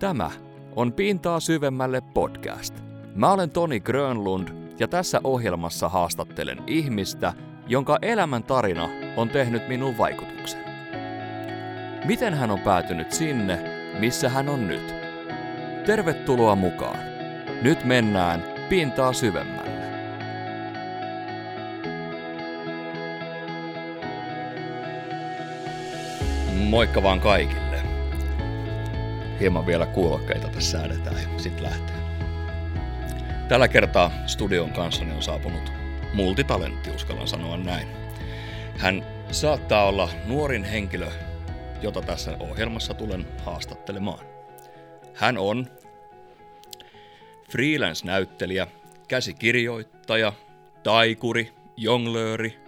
Tämä on Pintaa syvemmälle podcast. Mä olen Toni Grönlund ja tässä ohjelmassa haastattelen ihmistä, jonka elämän tarina on tehnyt minun vaikutuksen. Miten hän on päätynyt sinne, missä hän on nyt? Tervetuloa mukaan. Nyt mennään pintaa syvemmälle. Moikka vaan kaikille. Hieman vielä kuulokkeita tässä säädetään ja sitten lähtee. Tällä kertaa studion kanssani on saapunut multitalentti, uskallan sanoa näin. Hän saattaa olla nuorin henkilö, jota tässä ohjelmassa tulen haastattelemaan. Hän on freelance-näyttelijä, käsikirjoittaja, taikuri, jonglööri,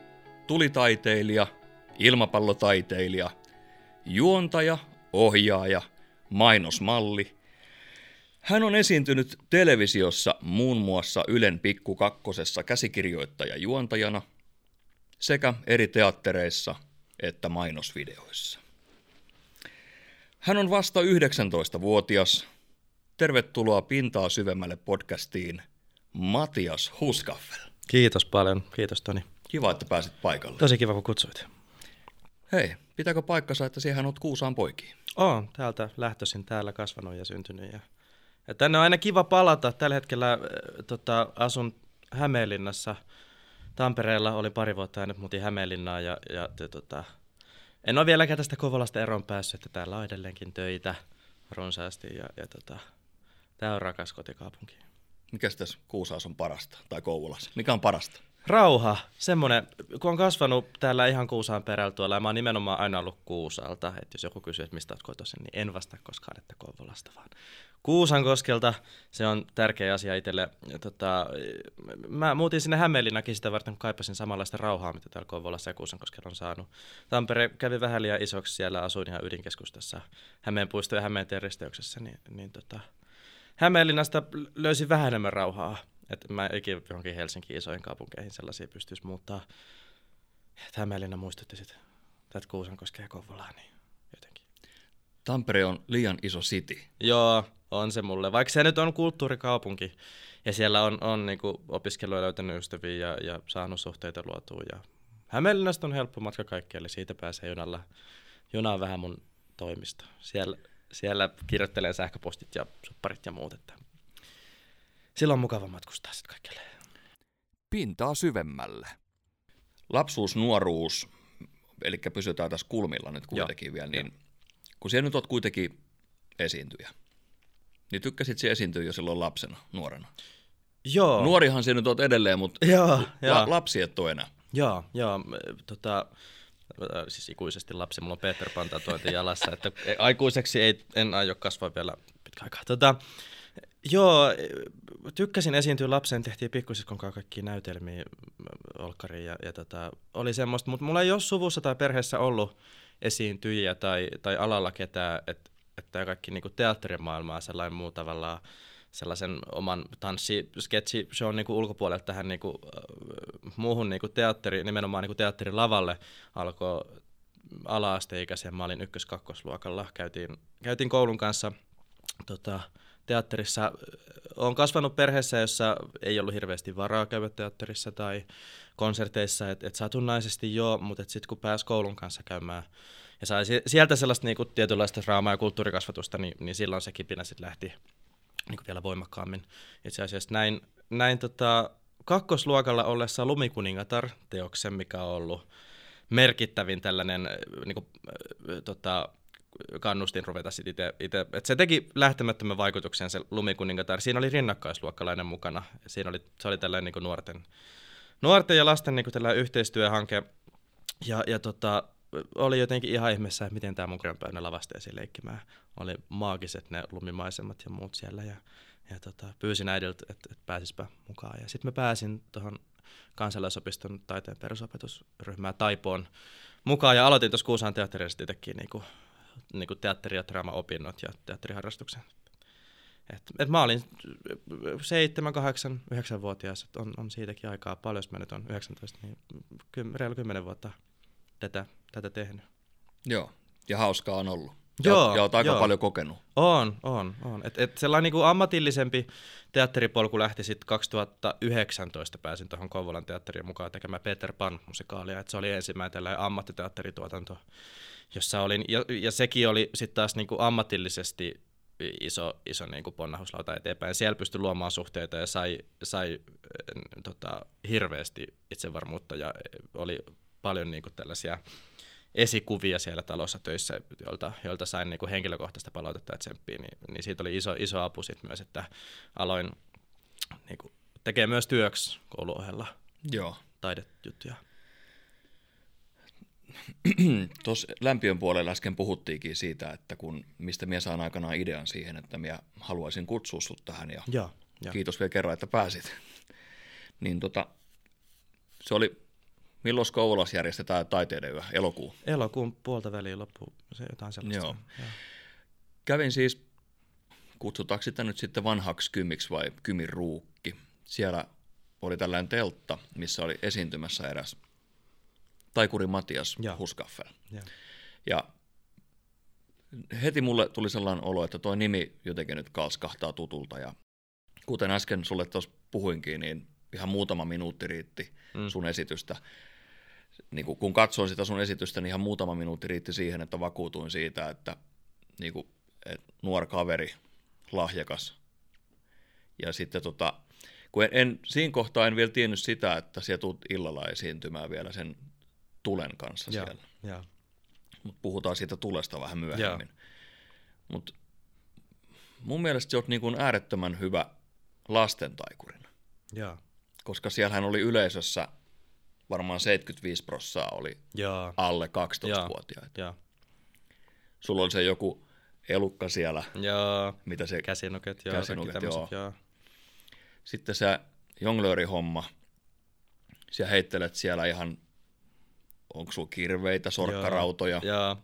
tulitaiteilija, ilmapallotaiteilija, juontaja, ohjaaja, mainosmalli. Hän on esiintynyt televisiossa muun muassa Ylen Pikku Kakkosessa käsikirjoittaja juontajana sekä eri teattereissa että mainosvideoissa. Hän on vasta 19-vuotias. Tervetuloa Pintaa syvemmälle podcastiin, Matias Huskaffel. Kiitos paljon. Kiitos Toni. Kiva, että pääsit paikalle. Tosi kiva, kun kutsuit. Hei, pitääkö paikkansa, että siihen olet Kuusaan poikiin? Oon täältä lähtöisin täällä kasvanut ja syntynyt. Ja, ja tänne on aina kiva palata. Tällä hetkellä äh, tota, asun Hämeenlinnassa. Tampereella oli pari vuotta ja nyt muutin Hämeenlinnaan ja, ja te, tota, en ole vieläkään tästä Kovolasta eroon päässyt, että täällä on edelleenkin töitä runsaasti ja, ja tota, tämä on rakas kotikaupunki. Mikä tässä Kuusaassa on parasta, tai Kouvolassa? Mikä on parasta? Rauha, semmoinen, kun on kasvanut täällä ihan Kuusaan perällä tuolla, ja mä oon nimenomaan aina ollut Kuusalta, että jos joku kysyy, että mistä oot kotoisin, niin en vastaa koskaan, että Kouvolasta, vaan Kuusan koskelta, se on tärkeä asia itselle. Tota, mä muutin sinne Hämeenlinnakin sitä varten, kun kaipasin samanlaista rauhaa, mitä täällä Kouvolassa ja Kuusankoskella on saanut. Tampere kävi vähän liian isoksi, siellä asuin ihan ydinkeskustassa Hämeenpuisto ja Hämeen risteyksessä, niin, niin tota, Hämeenlinnasta löysin vähän enemmän rauhaa. Että mä ikinä johonkin Helsinkiin isoihin kaupunkeihin sellaisia pystyisi muuttaa. Että Hämeenlinna muistutti sitten tätä Kuusankoskea ja Kouvolaa, niin jotenkin. Tampere on liian iso city. Joo, on se mulle. Vaikka se nyt on kulttuurikaupunki ja siellä on, on niinku opiskeluja löytänyt ystäviä ja, ja saanut suhteita luotua. Ja Hämeenlinnasta on helppo matka kaikkialle, siitä pääsee junalla. Juna on vähän mun toimisto. Siellä, siellä kirjoittelen sähköpostit ja supparit ja muut, että silloin on mukava matkustaa sitten kaikille. Pintaa syvemmälle. Lapsuus, nuoruus, eli pysytään tässä kulmilla nyt kuitenkin Joo. vielä, niin Joo. kun siellä nyt oot kuitenkin esiintyjä, niin tykkäsit se esiintyä jo silloin lapsena, nuorena? Joo. Nuorihan sinä nyt oot edelleen, mutta joo, la- joo. lapsi et ole enää. Joo, joo. Tota, siis ikuisesti lapsi, mulla on Peter Pan tatuointi jalassa, että aikuiseksi ei, en aio kasvaa vielä pitkä aikaa. Tota, Joo, tykkäsin esiintyä lapsen, tehtiin pikkusiskon kanssa kaikki näytelmiä olkkariin ja, ja tota, oli semmoista, mutta mulla ei ole suvussa tai perheessä ollut esiintyjiä tai, tai alalla ketään, että että kaikki niinku teatterimaailmaa sellainen muu tavallaan sellaisen oman tanssi sketsi show niinku ulkopuolelta tähän niinku, äh, muuhun niinku teatteri, nimenomaan niinku teatterilavalle alkoi ala-asteikäisen. Mä olin ykkös-kakkosluokalla. Käytiin, käytiin koulun kanssa tota, teatterissa. Olen kasvanut perheessä, jossa ei ollut hirveästi varaa käydä teatterissa tai konserteissa, että et satunnaisesti joo, mutta sitten kun pääsi koulun kanssa käymään ja sai sieltä sellaista niinku tietynlaista raamaa ja kulttuurikasvatusta, niin, niin silloin se kipinä sitten lähti niinku vielä voimakkaammin. Itse asiassa näin, näin tota, kakkosluokalla ollessa Lumikuningatar-teoksen, mikä on ollut merkittävin tällainen niinku, tota, kannustin ruveta sitten itse. Että se teki lähtemättömän vaikutuksen se Lumikuningatar. Siinä oli rinnakkaisluokkalainen mukana. Siinä oli, se oli tällainen niin nuorten, nuorten ja lasten niin tällainen yhteistyöhanke. Ja, ja tota, oli jotenkin ihan ihmeessä, että miten tämä mun grandpöydän lavasteisiin leikkimään. Oli maagiset ne lumimaisemat ja muut siellä. Ja, ja tota, pyysin äidiltä, että, että pääsispä mukaan. Ja sitten mä pääsin tuohon kansalaisopiston taiteen perusopetusryhmään Taipoon mukaan ja aloitin tuossa Kuusaan teatterista itsekin niin niin kuin teatteri- ja draama-opinnot ja teatteriharrastuksen. Et, et mä olin 7, 8, 9-vuotias, on, on siitäkin aikaa paljon, jos mä nyt on 19, niin ky, reilu 10 vuotta tätä, tätä tehnyt. Joo, ja hauskaa on ollut. Joo, ja, olet aika joo. paljon kokenut. On, on, on. Et, et sellainen niin kuin ammatillisempi teatteripolku lähti sitten 2019, pääsin tuohon Kouvolan teatteriin mukaan tekemään Peter Pan-musikaalia. Et se oli ensimmäinen tällainen ammattiteatterituotanto, jossa olin, ja, ja sekin oli sitten taas niin kuin ammatillisesti iso, iso niin kuin ponnahuslauta eteenpäin. Siellä pystyi luomaan suhteita ja sai, sai tota, hirveästi itsevarmuutta ja oli paljon niin kuin tällaisia esikuvia siellä talossa töissä, joilta, joilta sain niin kuin henkilökohtaista palautetta ja tsemppiä, niin, niin siitä oli iso, iso apu sit myös, että aloin niin kuin, tekee myös työksi kouluohella Joo. taidejuttuja. Tuossa lämpiön puolella äsken puhuttiinkin siitä, että kun, mistä minä saan aikanaan idean siihen, että minä haluaisin kutsua sinut tähän ja, ja, ja. kiitos vielä kerran, että pääsit. niin tota, se oli Milloin Kouvolassa järjestetään taiteiden yö? Elokuu? Elokuun puolta väliin loppu, se jotain sellaista. Joo. Joo. Kävin siis, kutsutaanko sitä nyt sitten vanhaksi kymiksi vai kymin ruukki. Siellä oli tällainen teltta, missä oli esiintymässä eräs taikuri Matias ja. Huskaffel. Ja. ja heti mulle tuli sellainen olo, että tuo nimi jotenkin nyt kalskahtaa tutulta. Ja kuten äsken sulle tuossa puhuinkin, niin ihan muutama minuutti riitti mm. sun esitystä niin kuin, kun katsoin sitä sun esitystä, niin ihan muutama minuutti riitti siihen, että vakuutuin siitä, että, niin kuin, että nuori kaveri, lahjakas. Ja sitten tota, kun en, en, siinä kohtaa en vielä tiennyt sitä, että siellä tulet illalla esiintymään vielä sen tulen kanssa ja, siellä. Ja. Mut puhutaan siitä tulesta vähän myöhemmin. Mutta mun mielestä sä oot niin kuin äärettömän hyvä lastentaikurina. Ja. Koska siellähän oli yleisössä – varmaan 75 prossaa oli Jaa. alle 12-vuotiaita. Jaa. Sulla oli se joku elukka siellä. Joo. Mitä se... Käsinuket, joo. Käsinuket, joo. joo. Sitten se jonglöörihomma. Sä heittelet siellä ihan, onko sulla kirveitä, sorkkarautoja. Joo. joo.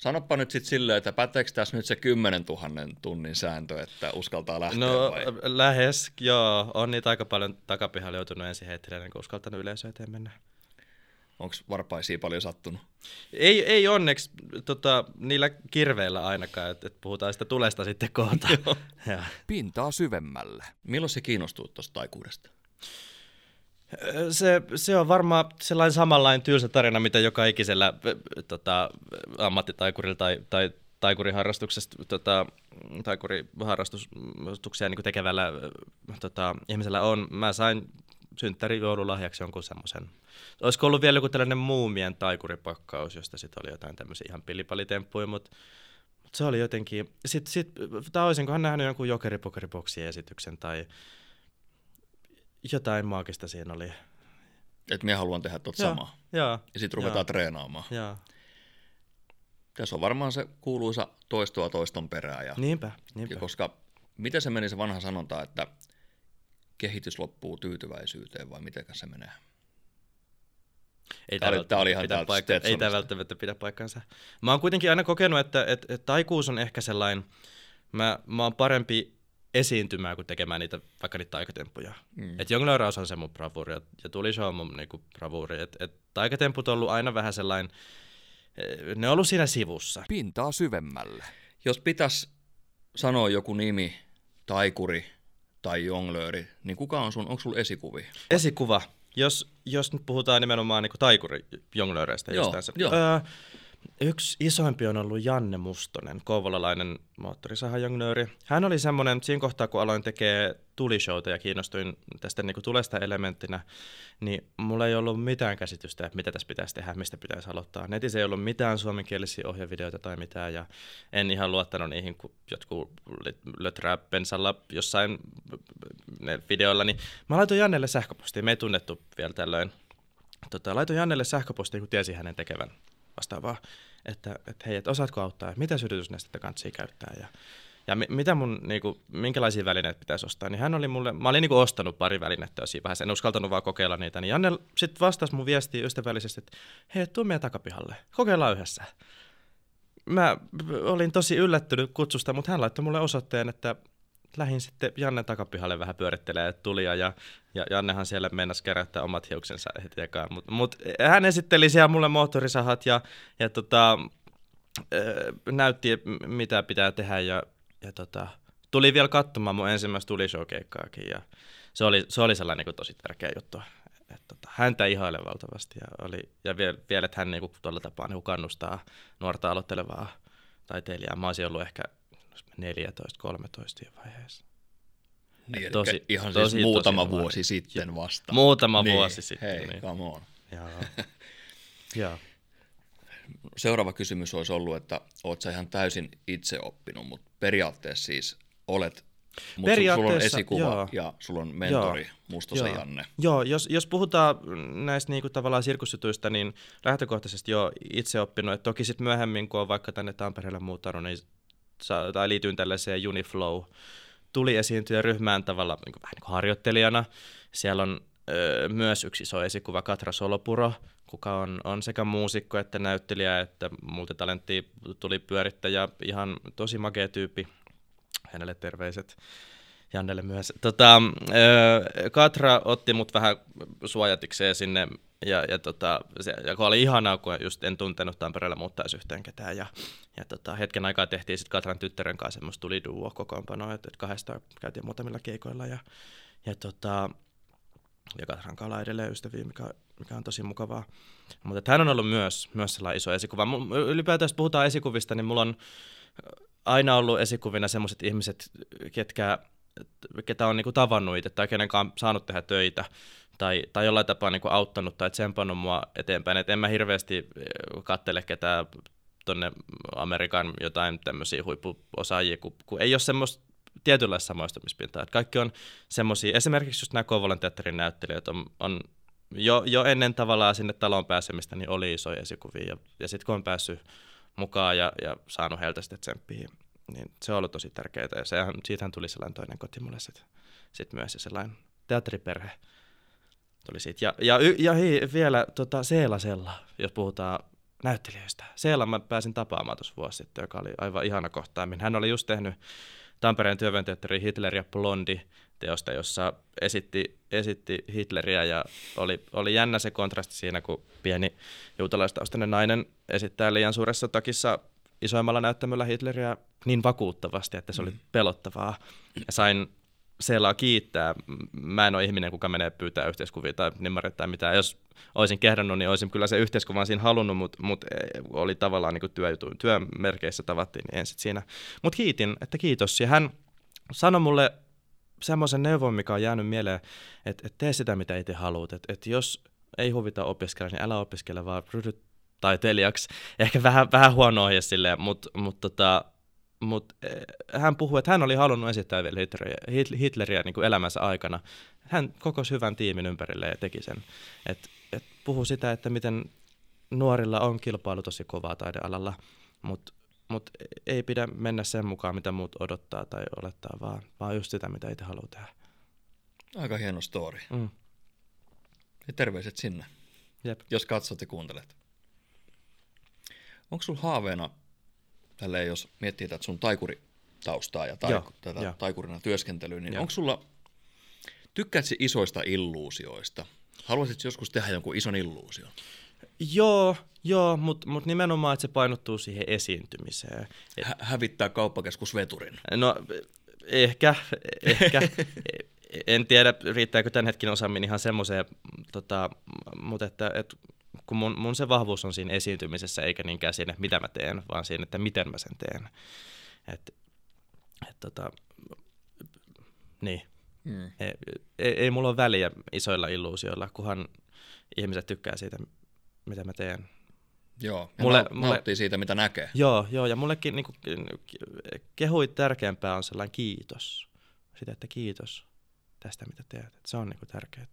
Sanoppa nyt sitten silleen, että päteekö tässä nyt se 10 000 tunnin sääntö, että uskaltaa lähteä No vai? lähes, joo. On niitä aika paljon takapihalla joutunut ensin heittelemään, niin kun uskaltanut yleisö eteen mennä. Onko varpaisia paljon sattunut? Ei, ei onneksi tota, niillä kirveillä ainakaan, että et puhutaan sitä tulesta sitten kohta. Pintaa syvemmälle. Milloin se kiinnostuu tuosta taikuudesta? Se, se on varmaan sellainen samanlainen tylsä tarina, mitä joka ikisellä tota, ammattitaikurilla tai, tai taikuriharrastuksesta, tota, taikuriharrastuksia niin tekevällä tota, ihmisellä on. Mä sain synttäri joululahjaksi jonkun semmoisen. Olisiko ollut vielä joku tällainen muumien taikuripakkaus, josta sitten oli jotain tämmöisiä ihan pillipalitemppuja, mutta mut se oli jotenkin... Sit, tai olisinkohan nähnyt jonkun jokeripokeriboksien esityksen tai jotain maagista siinä oli. Että minä haluan tehdä tuota samaa. Ja, ja sitten ruvetaan ja, treenaamaan. Ja. Tässä on varmaan se kuuluisa toistoa toiston perään. Ja, niinpä, niinpä. Ja koska, miten se meni se vanha sanonta, että kehitys loppuu tyytyväisyyteen vai miten se menee? Ei tämä, oli, tämä oli ihan pidä paikka, Ei tämä välttämättä pidä paikkansa. Mä oon kuitenkin aina kokenut, että, että, että taikuus on ehkä sellainen, mä, mä oon parempi esiintymään kuin tekemään niitä, vaikka niitä taikatemppuja. Mm. Et jonglööraus on se mun bravuuri ja, tuli show mun niinku, bravuuri. Et, et taikatemput on ollut aina vähän sellainen, eh, ne on ollut siinä sivussa. Pintaa syvemmälle. Jos pitäisi sanoa joku nimi, taikuri tai jonglööri, niin kuka on sun, onko sulla esikuvi? Esikuva. Jos, jos nyt puhutaan nimenomaan niin taikuri jonglööreistä joo, jostain. Joo. Öö, Yksi isoimpi on ollut Janne Mustonen, kouvolalainen moottorisahajongnööri. Hän oli semmoinen, siinä kohtaa kun aloin tekee tulishowta ja kiinnostuin tästä niin kuin tulesta elementtinä, niin mulla ei ollut mitään käsitystä, että mitä tässä pitäisi tehdä, mistä pitäisi aloittaa. Netissä ei ollut mitään suomenkielisiä ohjevideoita tai mitään, ja en ihan luottanut niihin, kun jotkut löträä pensalla jossain videoilla, niin mä laitoin Jannelle sähköpostiin, me ei tunnettu vielä tällöin. Tota, laitoin Jannelle sähköpostiin, kun tiesi hänen tekevän vastaavaa, että, että hei, että osaatko auttaa, mitä sytytysnestettä kantsii käyttää ja, ja mi, mitä mun, niinku, minkälaisia välineitä pitäisi ostaa, niin hän oli mulle, mä olin niinku ostanut pari välinettä siinä vaiheessa, en uskaltanut vaan kokeilla niitä, niin Janne sitten vastasi mun viestiin ystävällisesti, että hei, tuu meidän takapihalle, kokeillaan yhdessä. Mä olin tosi yllättynyt kutsusta, mutta hän laittoi mulle osoitteen, että lähin sitten Janne takapihalle vähän pyörittelee tulia ja, ja Jannehan siellä mennäisi kerättää omat hiuksensa heti ekaan. Mutta mut hän esitteli siellä mulle moottorisahat ja, ja tota, öö, näytti, mitä pitää tehdä ja, ja tota, tuli vielä katsomaan mun ensimmäistä tulishow-keikkaakin ja se oli, se oli sellainen niin tosi tärkeä juttu. Et, tota, häntä ihaile valtavasti ja, oli, ja vielä, vielä, että hän niin kuin, tuolla tapaa niin kannustaa nuorta aloittelevaa taiteilijaa. Mä olisin ollut ehkä 14-13 vaiheessa. Niin, eli Tosi- ihan tosi, siis muutama tosi vuosi sitten vasta. Muutama niin, vuosi sitten. Hei, niin. come on. Joo. Joo. Seuraava kysymys olisi ollut, että oot sä ihan täysin itse oppinut, mutta periaatteessa siis olet, mutta sulla on esikuva joo. ja sulla on mentori Joo. Mustosen Joo. Janne. Joo, jos, jos puhutaan näistä niinku tavallaan sirkusjutuista, niin lähtökohtaisesti jo itse oppinut. Et toki sitten myöhemmin, kun on vaikka tänne Tampereelle muuttanut, niin tai liityin tällaiseen Uniflow, tuli esiintyä ryhmään tavalla niin kuin, vähän niin kuin harjoittelijana. Siellä on ö, myös yksi iso esikuva Katra Solopuro, kuka on, on sekä muusikko että näyttelijä, että multitalentti tuli pyörittäjä, ihan tosi makea tyyppi. Hänelle terveiset. Jannelle myös. Tota, ö, Katra otti mut vähän suojatikseen sinne, ja, ja, tota, se, ja kun oli ihanaa, kun just en tuntenut Tampereella muuttaisi yhteen ketään, ja, ja tota, hetken aikaa tehtiin sitten Katran tyttären kanssa semmoista tuli duo kokoonpanoa, että et kahdesta käytiin muutamilla keikoilla, ja, ja, tota, ja Katran ollaan edelleen ystäviä, mikä, mikä on tosi mukavaa. Mutta hän on ollut myös, myös sellainen iso esikuva. Ylipäätään, jos puhutaan esikuvista, niin mulla on aina ollut esikuvina sellaiset ihmiset, ketkä, ketä on niinku tavannut itse tai kenen kanssa on saanut tehdä töitä tai, tai jollain tapaa niinku auttanut tai tsempannut mua eteenpäin. Et en mä hirveästi eh, kattele ketään tonne Amerikan jotain tämmöisiä huippuosaajia, kun, kun ei ole semmoista tietynlaista samaistumispintaa. Et kaikki on semmoisia, esimerkiksi just nämä Kouvolan teatterin näyttelijät on, on jo, jo ennen tavallaan sinne taloon pääsemistä, niin oli isoja esikuvia. Ja, ja sitten kun on päässyt mukaan ja, ja saanut heiltä sitten tsemppiä, niin se on ollut tosi tärkeää. Ja sehän, siitähän tuli sellainen toinen koti mulle sitten sit myös, ja sellainen teatteriperhe tuli siitä. Ja, ja, ja hei, vielä tota, Seela Sella, jos puhutaan näyttelijöistä. Seela mä pääsin tapaamaan tuossa vuosi sitten, joka oli aivan ihana kohtaaminen. Hän oli just tehnyt Tampereen työväenteatterin Hitler ja Blondi teosta, jossa esitti, esitti Hitleriä ja oli, oli jännä se kontrasti siinä, kun pieni juutalaistaustainen nainen esittää liian suuressa takissa isoimmalla näyttämöllä Hitleriä niin vakuuttavasti, että se oli pelottavaa. Ja sain Seelaa kiittää. Mä en ole ihminen, kuka menee pyytää yhteiskuvia tai nimmarit tai mitään. Jos olisin kehdannut, niin olisin kyllä se yhteiskuvan siinä halunnut, mutta mut oli tavallaan niin työjutu, työmerkeissä tavattiin, niin en sit siinä. Mutta kiitin, että kiitos. Ja hän sanoi mulle semmoisen neuvon, mikä on jäänyt mieleen, että, että tee sitä, mitä itse haluat. Että, että jos ei huvita opiskella, niin älä opiskele, vaan ryhdy taiteilijaksi. Ehkä vähän, vähän huono ohje silleen, mutta mut tota, mut, eh, hän puhui, että hän oli halunnut esittää vielä Hitleriä, Hit- Hitleriä niin kuin elämänsä aikana. Hän kokosi hyvän tiimin ympärille ja teki sen. Et, et puhu sitä, että miten nuorilla on kilpailu tosi kovaa taidealalla, mutta mut ei pidä mennä sen mukaan, mitä muut odottaa tai olettaa, vaan, vaan just sitä, mitä itse haluaa tehdä. Aika hieno story. Mm. Ja terveiset sinne, Jep. jos katsot ja kuuntelet. Onko sulla haaveena, tälleen jos miettii tätä sun taikuritausta ja Joo, taiku, tätä joo. taikurina työskentelyä, niin onko sulla, tykkäätkö isoista illuusioista? Haluaisitko joskus tehdä jonkun ison illuusion? Joo, joo mutta mut nimenomaan, että se painottuu siihen esiintymiseen. Et, Hä- hävittää kauppakeskus veturin. no ehkä, ehkä. en tiedä, riittääkö tämän hetken osaaminen ihan semmoiseen, tota, mutta että, et, kun mun, mun se vahvuus on siinä esiintymisessä, eikä niinkään siinä, mitä mä teen, vaan siinä, että miten mä sen teen. Et, et, tota, niin. Mm. Ei, ei, ei mulla ole väliä isoilla illuusioilla, kunhan ihmiset tykkää siitä, mitä mä teen. Joo, ja Mulle- mulle, siitä, mitä näkee. Joo, joo, ja mullekin niin kehui tärkeämpää on sellainen kiitos. Sitä, että kiitos tästä, mitä teet. Et se on niin tärkeää.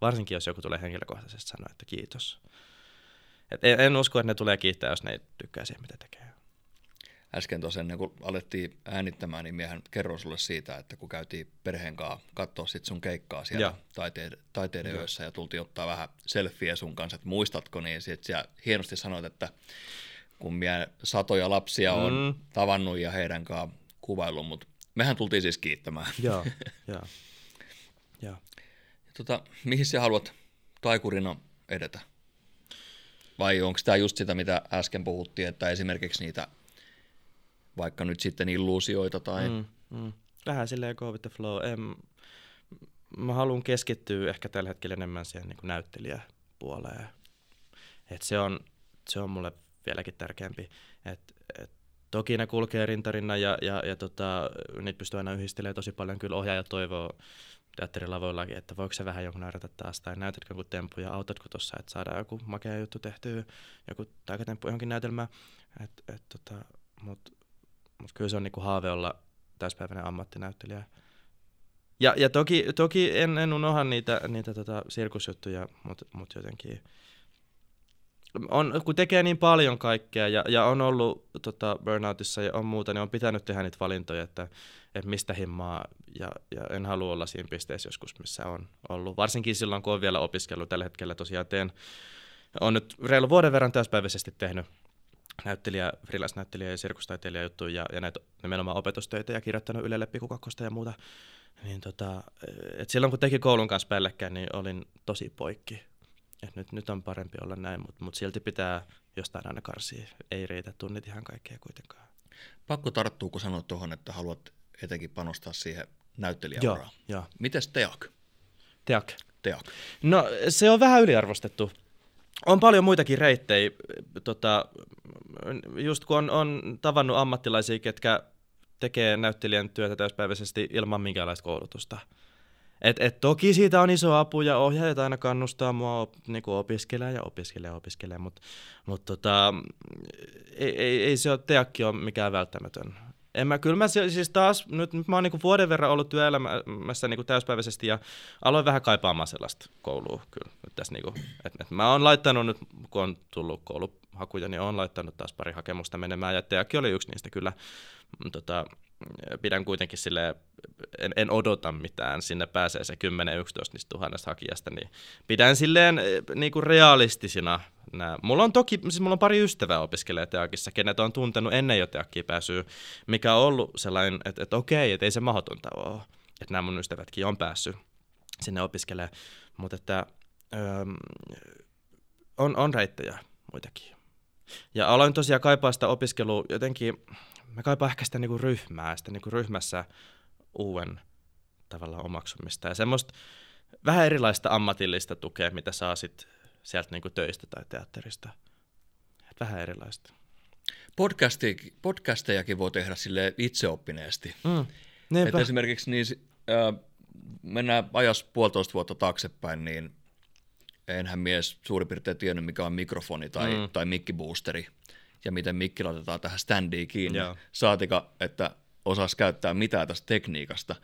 Varsinkin, jos joku tulee henkilökohtaisesti sanoa, että kiitos. Et en, en usko, että ne tulee kiittää, jos ne ei tykkää siihen, mitä tekee. Äsken tosiaan, ennen kuin alettiin äänittämään, niin miehän kerron sulle siitä, että kun käytiin perheen kanssa katsoa sit sun keikkaa siellä Joo. taiteiden, taiteiden yössä ja tultiin ottaa vähän selfieä sun kanssa, että muistatko, niin sit sä hienosti sanoit, että kun mie satoja lapsia on Mm. mm. tavannut ja heidän kanssa kuvaillut, mutta mehän tultiin siis kiittämään. Joo, joo. joo. Tota, mihin sä haluat taikurina edetä? Vai onko tämä just sitä, mitä äsken puhuttiin, että esimerkiksi niitä vaikka nyt sitten illuusioita tai... Mm, mm. Vähän silleen go with the flow. En, mä haluan keskittyä ehkä tällä hetkellä enemmän siihen niin näyttelijäpuoleen. Et se, on, se on mulle vieläkin tärkeämpi. Et, et, toki ne kulkee rintarinna ja, ja, ja tota, niitä pystyy aina yhdistelemään tosi paljon. Kyllä ohjaaja toivoo teatterilavoillakin, että voiko se vähän jonkun näytä taas, tai näytätkö joku temppu ja autatko tuossa, että saadaan joku makea juttu tehtyä, joku taikatemppu johonkin näytelmään. Et, et, tota, Mutta mut kyllä se on niinku haave olla täyspäiväinen ammattinäyttelijä. Ja, ja toki, toki en, en unoha niitä, niitä tota sirkusjuttuja, mutta mut jotenkin on, kun tekee niin paljon kaikkea ja, ja on ollut tota, burnoutissa ja on muuta, niin on pitänyt tehdä niitä valintoja, että, että mistä himmaa ja, ja en halua olla siinä pisteessä joskus, missä on ollut. Varsinkin silloin, kun on vielä opiskellut. Tällä hetkellä tosiaan teen, on nyt reilu vuoden verran täyspäiväisesti tehnyt näyttelijä, freelance-näyttelijä ja sirkustaiteilija juttuja ja, ja näitä nimenomaan opetustöitä ja kirjoittanut Ylelle pikukakkosta ja muuta. Niin tota, et silloin kun teki koulun kanssa päällekkäin, niin olin tosi poikki. Et nyt, nyt on parempi olla näin, mutta mut silti pitää jostain aina karsia. Ei riitä tunnit ihan kaikkea kuitenkaan. Pakko tarttuu, kun sanoit tuohon, että haluat etenkin panostaa siihen näyttelijäuraan. Joo, joo. Mites Teak? Teak? Teak. No se on vähän yliarvostettu. On paljon muitakin reittejä, tota, just kun on, on tavannut ammattilaisia, ketkä tekee näyttelijän työtä täyspäiväisesti ilman minkäänlaista koulutusta. Et, et toki siitä on iso apu ja ohjaajat aina kannustaa mua op, niin opiskelemaan ja opiskelemaan ja opiskelemaan, mutta mut tota, ei, ei, ei se ole, teakki ole mikään välttämätön. En mä, kyllä mä siis taas, nyt, nyt mä oon niinku vuoden verran ollut työelämässä niinku täyspäiväisesti ja aloin vähän kaipaamaan sellaista koulua kyllä. Nyt tässä niinku, et, et mä oon laittanut nyt, kun on tullut kouluhakuja, niin oon laittanut taas pari hakemusta menemään ja teakki oli yksi niistä kyllä. Tota, pidän kuitenkin sille en, en odota mitään, sinne pääsee se 10-11 niistä tuhannesta hakijasta, niin pidän silleen eh, niin kuin realistisina nää. Mulla on toki, siis mulla on pari ystävää opiskelee teakissa, kenet on tuntenut ennen jo teakkiin pääsyä, mikä on ollut sellainen, että, että okei, että ei se mahdotonta ole, että nämä mun ystävätkin on päässyt sinne opiskelemaan, mutta että öö, on, on reittejä muitakin. Ja aloin tosiaan kaipaa sitä opiskelua jotenkin, mä kaipaan ehkä sitä niinku ryhmää, sitä niinku ryhmässä uuden tavallaan omaksumista ja semmoista vähän erilaista ammatillista tukea, mitä saa sit sieltä niinku töistä tai teatterista. Et vähän erilaista. Podcasti, podcastejakin voi tehdä sille itseoppineesti. Mm, Et esimerkiksi niin, äh, mennään ajas puolitoista vuotta taaksepäin, niin enhän mies suurin piirtein tiennyt, mikä on mikrofoni tai, mm. tai mikkiboosteri ja miten mikki laitetaan tähän standiin kiinni. Joo. Saatika, että osas käyttää mitään tästä tekniikasta.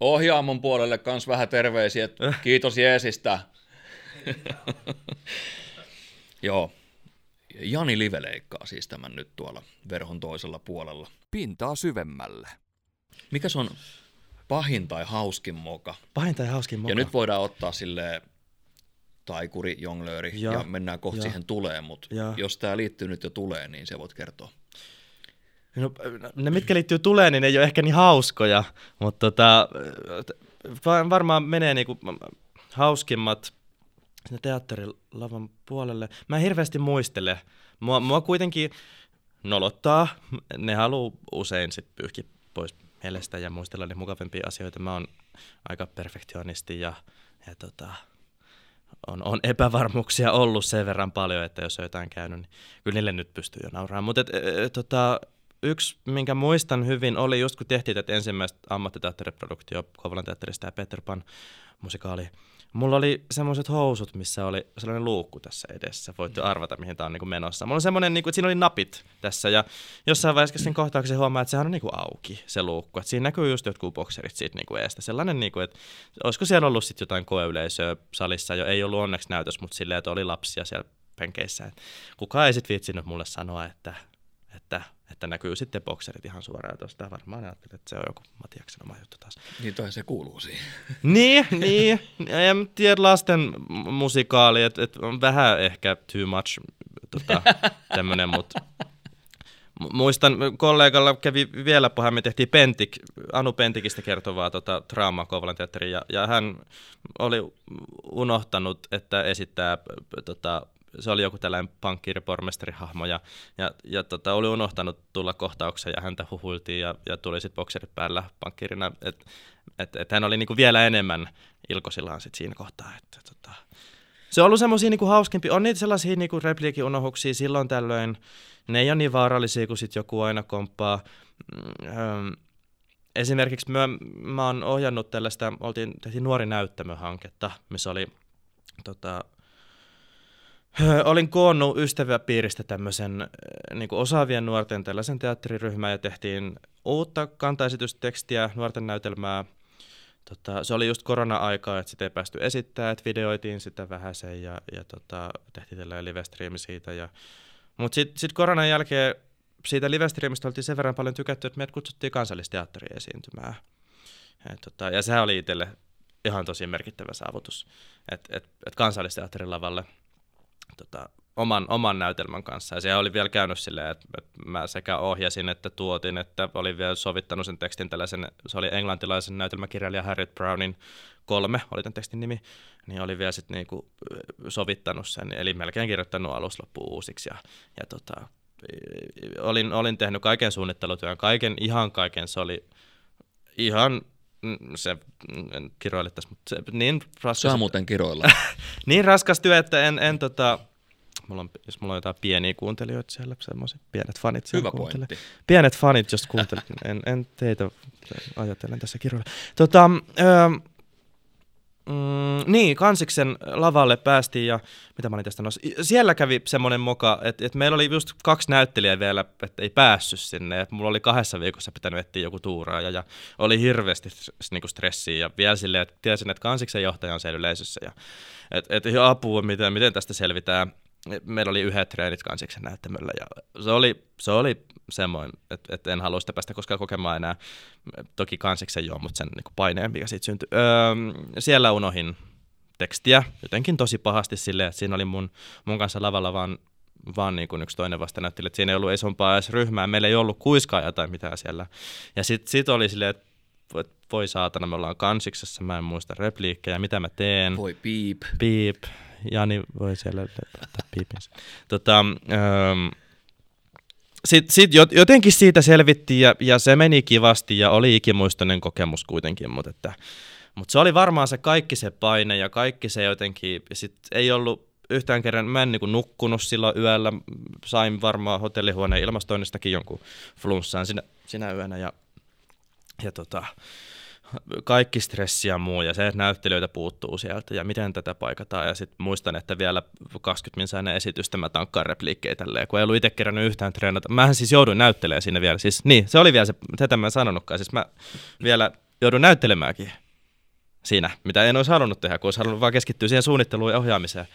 Ohjaamon puolelle kans vähän terveisiä, kiitos Jeesistä. Joo. Jani Live leikkaa siis tämän nyt tuolla verhon toisella puolella. Pintaa syvemmälle. Mikä on pahin tai hauskin moka? Pahin tai hauskin moka. Ja nyt voidaan ottaa sille taikuri, jonglööri ja, ja mennään kohta ja. siihen tulee, mutta jos tämä liittyy nyt jo tulee, niin se voit kertoa. No, ne, mitkä liittyy tulee, niin ne ei ole ehkä niin hauskoja, mutta tota, varmaan menee niinku hauskimmat sinne teatterilavan puolelle. Mä en hirveästi muistele. Mua, mua kuitenkin nolottaa. Ne haluaa usein sit pyyhkiä pois mielestä ja muistella ne mukavampia asioita. Mä oon aika perfektionisti ja, ja tota, on, on epävarmuuksia ollut sen verran paljon, että jos on jotain käynyt, niin kyllä niille nyt pystyy jo nauramaan. Mutta e, tota, yksi, minkä muistan hyvin, oli just kun tehtiin tätä ensimmäistä ammattiteatteriproduktio Kouvolan teatterista ja Peter Pan musikaali. Mulla oli semmoiset housut, missä oli sellainen luukku tässä edessä. Voitte mm. arvata, mihin tämä on niin menossa. Mulla on semmoinen, niin kuin, että siinä oli napit tässä ja jossain vaiheessa sen kohtauksen huomaa, että sehän on niin kuin auki se luukku. Että siinä näkyy just jotkut bokserit siitä niin kuin eestä. Sellainen, niin kuin, että olisiko siellä ollut sitten jotain koeyleisöä salissa jo. Ei ollut onneksi näytös, mutta silleen, että oli lapsia siellä penkeissä. Kukaan ei sitten viitsinyt mulle sanoa, että, että että näkyy sitten bokserit ihan suoraan tuosta. Varmaan ajattelin, että se on joku Matiaksen oma juttu taas. Niin toi se kuuluu siihen. niin, niin. En tiedä lasten musikaali, että et on vähän ehkä too much tota, tämmöinen, mutta muistan kollegalla kävi vielä puhua, me tehtiin Pentik, Anu Pentikistä kertovaa tota, draamaa Kouvolan teatteriin, ja, ja hän oli unohtanut, että esittää tota, se oli joku tällainen pankkiiripormestarihahmo ja, ja, ja tota, oli unohtanut tulla kohtaukseen ja häntä huhuiltiin ja, ja tuli sitten bokserit päällä pankkiirina, että et, et hän oli niinku vielä enemmän ilkosillaan sit siinä kohtaa. Että, tota, se on ollut semmoisia niinku hauskimpi, on niitä sellaisia niinku repliikin unohuksia silloin tällöin, ne ei ole niin vaarallisia kuin sit joku aina komppaa. Mm, esimerkiksi mä, mä oon ohjannut tällaista, oltiin, tehtiin nuori näyttämöhanketta, missä oli tota, olin koonnut ystäväpiiristä tämmöisen niin osaavien nuorten tällaisen teatteriryhmän ja tehtiin uutta kantaesitystekstiä, nuorten näytelmää. Tota, se oli just korona-aikaa, että sitä ei päästy esittämään, että videoitiin sitä vähäsen ja, ja tota, tehtiin tällainen live siitä. Ja... Mutta sitten sit koronan jälkeen siitä livestreamista oltiin sen verran paljon tykätty, että meidät kutsuttiin kansallisteatteriin esiintymään. Et, tota, ja sehän oli itselle ihan tosi merkittävä saavutus, että et, et kansallisteatterin lavalle tota, oman, oman näytelmän kanssa. Ja se oli vielä käynyt silleen, että, että mä sekä ohjasin että tuotin, että olin vielä sovittanut sen tekstin tällaisen, se oli englantilaisen näytelmäkirjailija Harriet Brownin kolme, oli tämän tekstin nimi, niin oli vielä sitten niinku sovittanut sen, eli melkein kirjoittanut alus loppuun uusiksi. Ja, ja tota, olin, olin tehnyt kaiken suunnittelutyön, kaiken, ihan kaiken, se oli ihan se, en kiroile tässä, mutta se, niin raskas... Saa muuten kiroilla. niin raskas työ, että en, en tota, mulla on, jos mulla on jotain pieniä kuuntelijoita siellä, semmoiset pienet fanit siellä Hyvä pointti. Pienet fanit, jos kuuntelet, en, en teitä ajatellen tässä kiroilla. Tota, öö, Mm, niin, Kansiksen lavalle päästiin ja mitä mä olin tästä noussut. Siellä kävi semmoinen moka, että, että meillä oli just kaksi näyttelijää vielä, että ei päässyt sinne. Että mulla oli kahdessa viikossa pitänyt etsiä joku tuuraaja ja oli hirveästi niinku stressiä ja vielä silleen, että tiesin, että Kansiksen johtaja on siellä yleisössä ja että, että apua, miten, miten tästä selvitään meillä oli yhdet treenit kansiksen näyttämöllä ja se oli, se oli semmoinen, että, että en halua sitä päästä koskaan kokemaan enää. Toki kansiksen joo, mutta sen niin kuin paineen, mikä siitä syntyi. Öö, siellä unohin tekstiä jotenkin tosi pahasti silleen, että siinä oli mun, mun kanssa lavalla vaan, vaan niin kuin yksi toinen vastanäyttelijä, että siinä ei ollut isompaa edes ryhmää, meillä ei ollut kuiskaajaa tai mitään siellä. Ja sitten sit oli silleen, että voi saatana, me ollaan kansiksessa, mä en muista repliikkejä, mitä mä teen. Voi piip. Piip. Jani voi siellä laittaa piipinsä. Tota, ähm, sitten sit jotenkin siitä selvittiin ja, ja se meni kivasti ja oli ikimuistoinen kokemus kuitenkin, mutta, että, mutta se oli varmaan se kaikki se paine ja kaikki se jotenkin, sit ei ollut yhtään kerran, mä en niin nukkunut silloin yöllä, sain varmaan hotellihuoneen ilmastoinnistakin jonkun flunssan sinä, sinä yönä ja, ja tota, kaikki stressi ja muu, ja se, että näyttelijöitä puuttuu sieltä, ja miten tätä paikataan, ja sitten muistan, että vielä 20 minsäinen esitystä mä tankkaan repliikkejä tälleen, kun ei ollut itse kerännyt yhtään treenata. Mähän siis jouduin näyttelemään siinä vielä, siis niin, se oli vielä se, tätä mä en sanonutkaan, siis mä vielä joudun näyttelemäänkin siinä, mitä en olisi halunnut tehdä, kun olisi halunnut vaan keskittyä siihen suunnitteluun ja ohjaamiseen,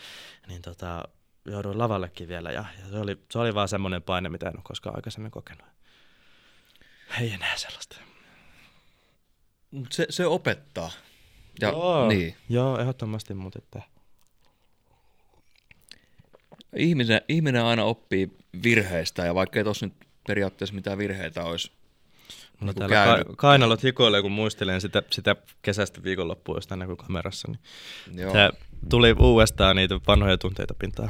niin tota, jouduin lavallekin vielä, ja, ja se, oli, se oli vaan semmoinen paine, mitä en ole koskaan aikaisemmin kokenut. Ei enää sellaista. Se, se opettaa. Ja, Joo, niin. Joo, ehdottomasti, mutta että... Ihminen, ihminen aina oppii virheistä, ja vaikka ei tuossa nyt periaatteessa mitään virheitä olisi No niin täällä ka- kainalot hikoilee, kun muistelen sitä, sitä kesästä viikonloppua, josta näkyy kamerassa. Niin Joo. Tää tuli uudestaan niitä vanhoja tunteita pintaan.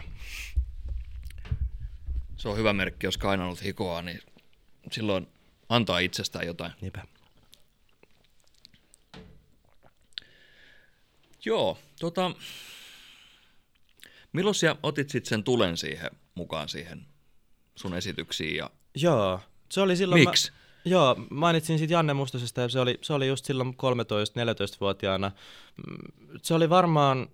Se on hyvä merkki, jos kainalot hikoaa, niin silloin antaa itsestään jotain. Niinpä. Joo, tota, milloin sä otit sitten sen tulen siihen mukaan siihen sun esityksiin? Ja... Joo, se oli silloin... Miksi? Mä, joo, mainitsin sitten Janne Mustasesta ja se oli, se oli just silloin 13-14-vuotiaana. Mm, se oli varmaan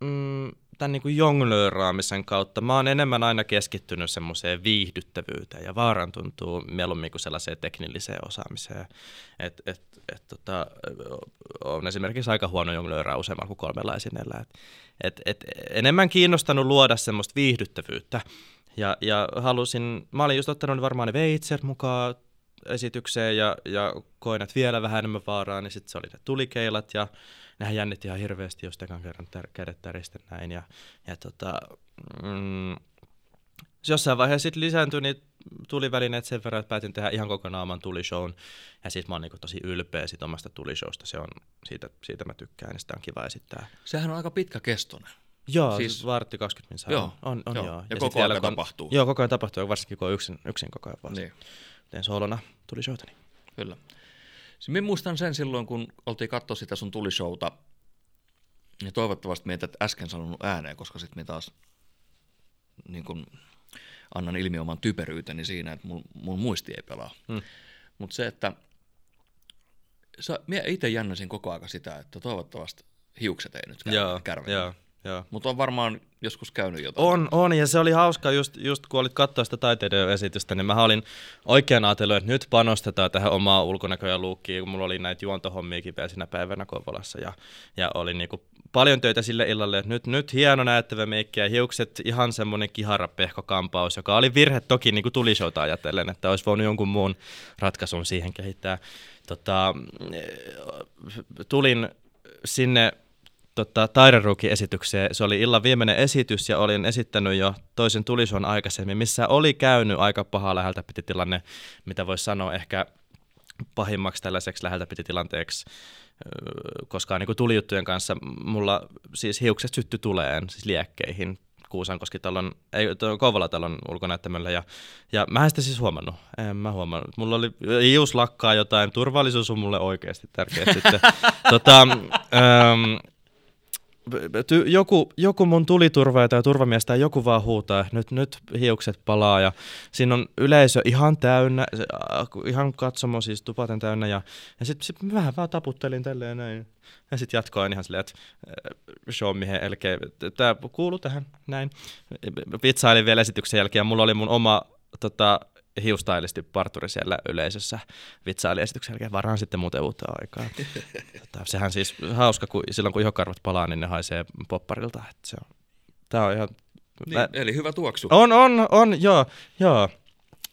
mm, tämän niin kuin jonglööraamisen kautta. Mä oon enemmän aina keskittynyt semmoiseen viihdyttävyyteen ja vaaran tuntuu mieluummin kuin sellaiseen teknilliseen osaamiseen. Et, et, et, tota, on esimerkiksi aika huono jonglööraa useammalla kuin kolmella esineellä. Et, et, et, enemmän kiinnostanut luoda semmoista viihdyttävyyttä. Ja, ja halusin, mä olin just ottanut varmaan ne veitset mukaan esitykseen ja, ja koin, että vielä vähän enemmän vaaraa, niin sitten se oli ne tulikeilat ja nehän jännitti ihan hirveästi, jos tekan kerran tär- kädet täristä näin. Ja, ja tota, mm, jossain vaiheessa sitten lisääntyi niitä tulivälineet sen verran, että päätin tehdä ihan kokonaan oman tulishown. Ja sitten mä oon niinku tosi ylpeä siitä omasta tulishowsta. Se on, siitä, siitä mä tykkään ja sitä on kiva esittää. Sehän on aika pitkä kestoinen. Joo, Siis- siis vartti 20 minsaa. Joo, on, on joo. joo. Ja sit koko ajan kun tapahtuu. Joo, koko ajan tapahtuu, ja varsinkin kun on yksin, yksin koko ajan vaan. Niin, Teen soolona tuli showta. Niin. kyllä. Siis minä muistan sen silloin, kun oltiin katsoa sitä sun tulishowta, ja toivottavasti meitä et äsken sanonut ääneen, koska sitten minä taas niin kun, annan ilmi oman typeryyteni siinä, että mun, mun muisti ei pelaa. Hmm. Mutta se, että sä, minä itse jännäsin koko aika sitä, että toivottavasti hiukset ei nyt Joo, kärve. Mutta on varmaan joskus käynyt jotain. On, on, ja se oli hauska just, just kun olit katsoa sitä taiteiden esitystä, niin mä olin oikein ajatellut, että nyt panostetaan tähän omaa ulkonäkö- ja luukkiin, kun mulla oli näitä juontohommiakin vielä siinä päivänä Kouvolassa, ja, ja oli niinku paljon töitä sille illalle, että nyt, nyt hieno näyttävä meikki ja hiukset ihan semmoinen kiharapehkokampaus, joka oli virhe toki niin kuin tuli showta ajatellen, että olisi voinut jonkun muun ratkaisun siihen kehittää. Tota, tulin sinne tota, taideruuki-esitykseen. Se oli illan viimeinen esitys ja olin esittänyt jo toisen tulison aikaisemmin, missä oli käynyt aika paha läheltä piti tilanne, mitä voisi sanoa ehkä pahimmaksi tällaiseksi läheltä piti tilanteeksi, öö, koska niin tulijuttujen kanssa mulla siis hiukset sytty tuleen, siis liekkeihin, Kuusankoskitalon, ei, Kouvola-talon ulkonäyttämöllä, ja, ja mä en sitä siis huomannut, en mä huomannut. Mulla oli hius lakkaa jotain, turvallisuus on mulle oikeasti tärkeä sitten. tota, ähm, joku, joku mun tuliturvaaja tai turvamies tai joku vaan huutaa, nyt, nyt hiukset palaa ja siinä on yleisö ihan täynnä, ihan katsomo siis tupaten täynnä ja, ja sitten sit vähän vaan taputtelin tälleen näin. Ja sitten jatkoin ihan silleen, että äh, show mihin elkeä, tämä kuuluu tähän näin. Vitsailin vielä esityksen jälkeen ja mulla oli mun oma tota, hiustailisti parturi siellä yleisössä vitsaili esityksen jälkeen, varaan sitten muuten uutta aikaa. tota, sehän siis hauska, kun silloin kun ihokarvat palaa, niin ne haisee popparilta. Että se on, tää on ihan... Niin, Mä, eli hyvä tuoksu. on, on, on, joo, joo.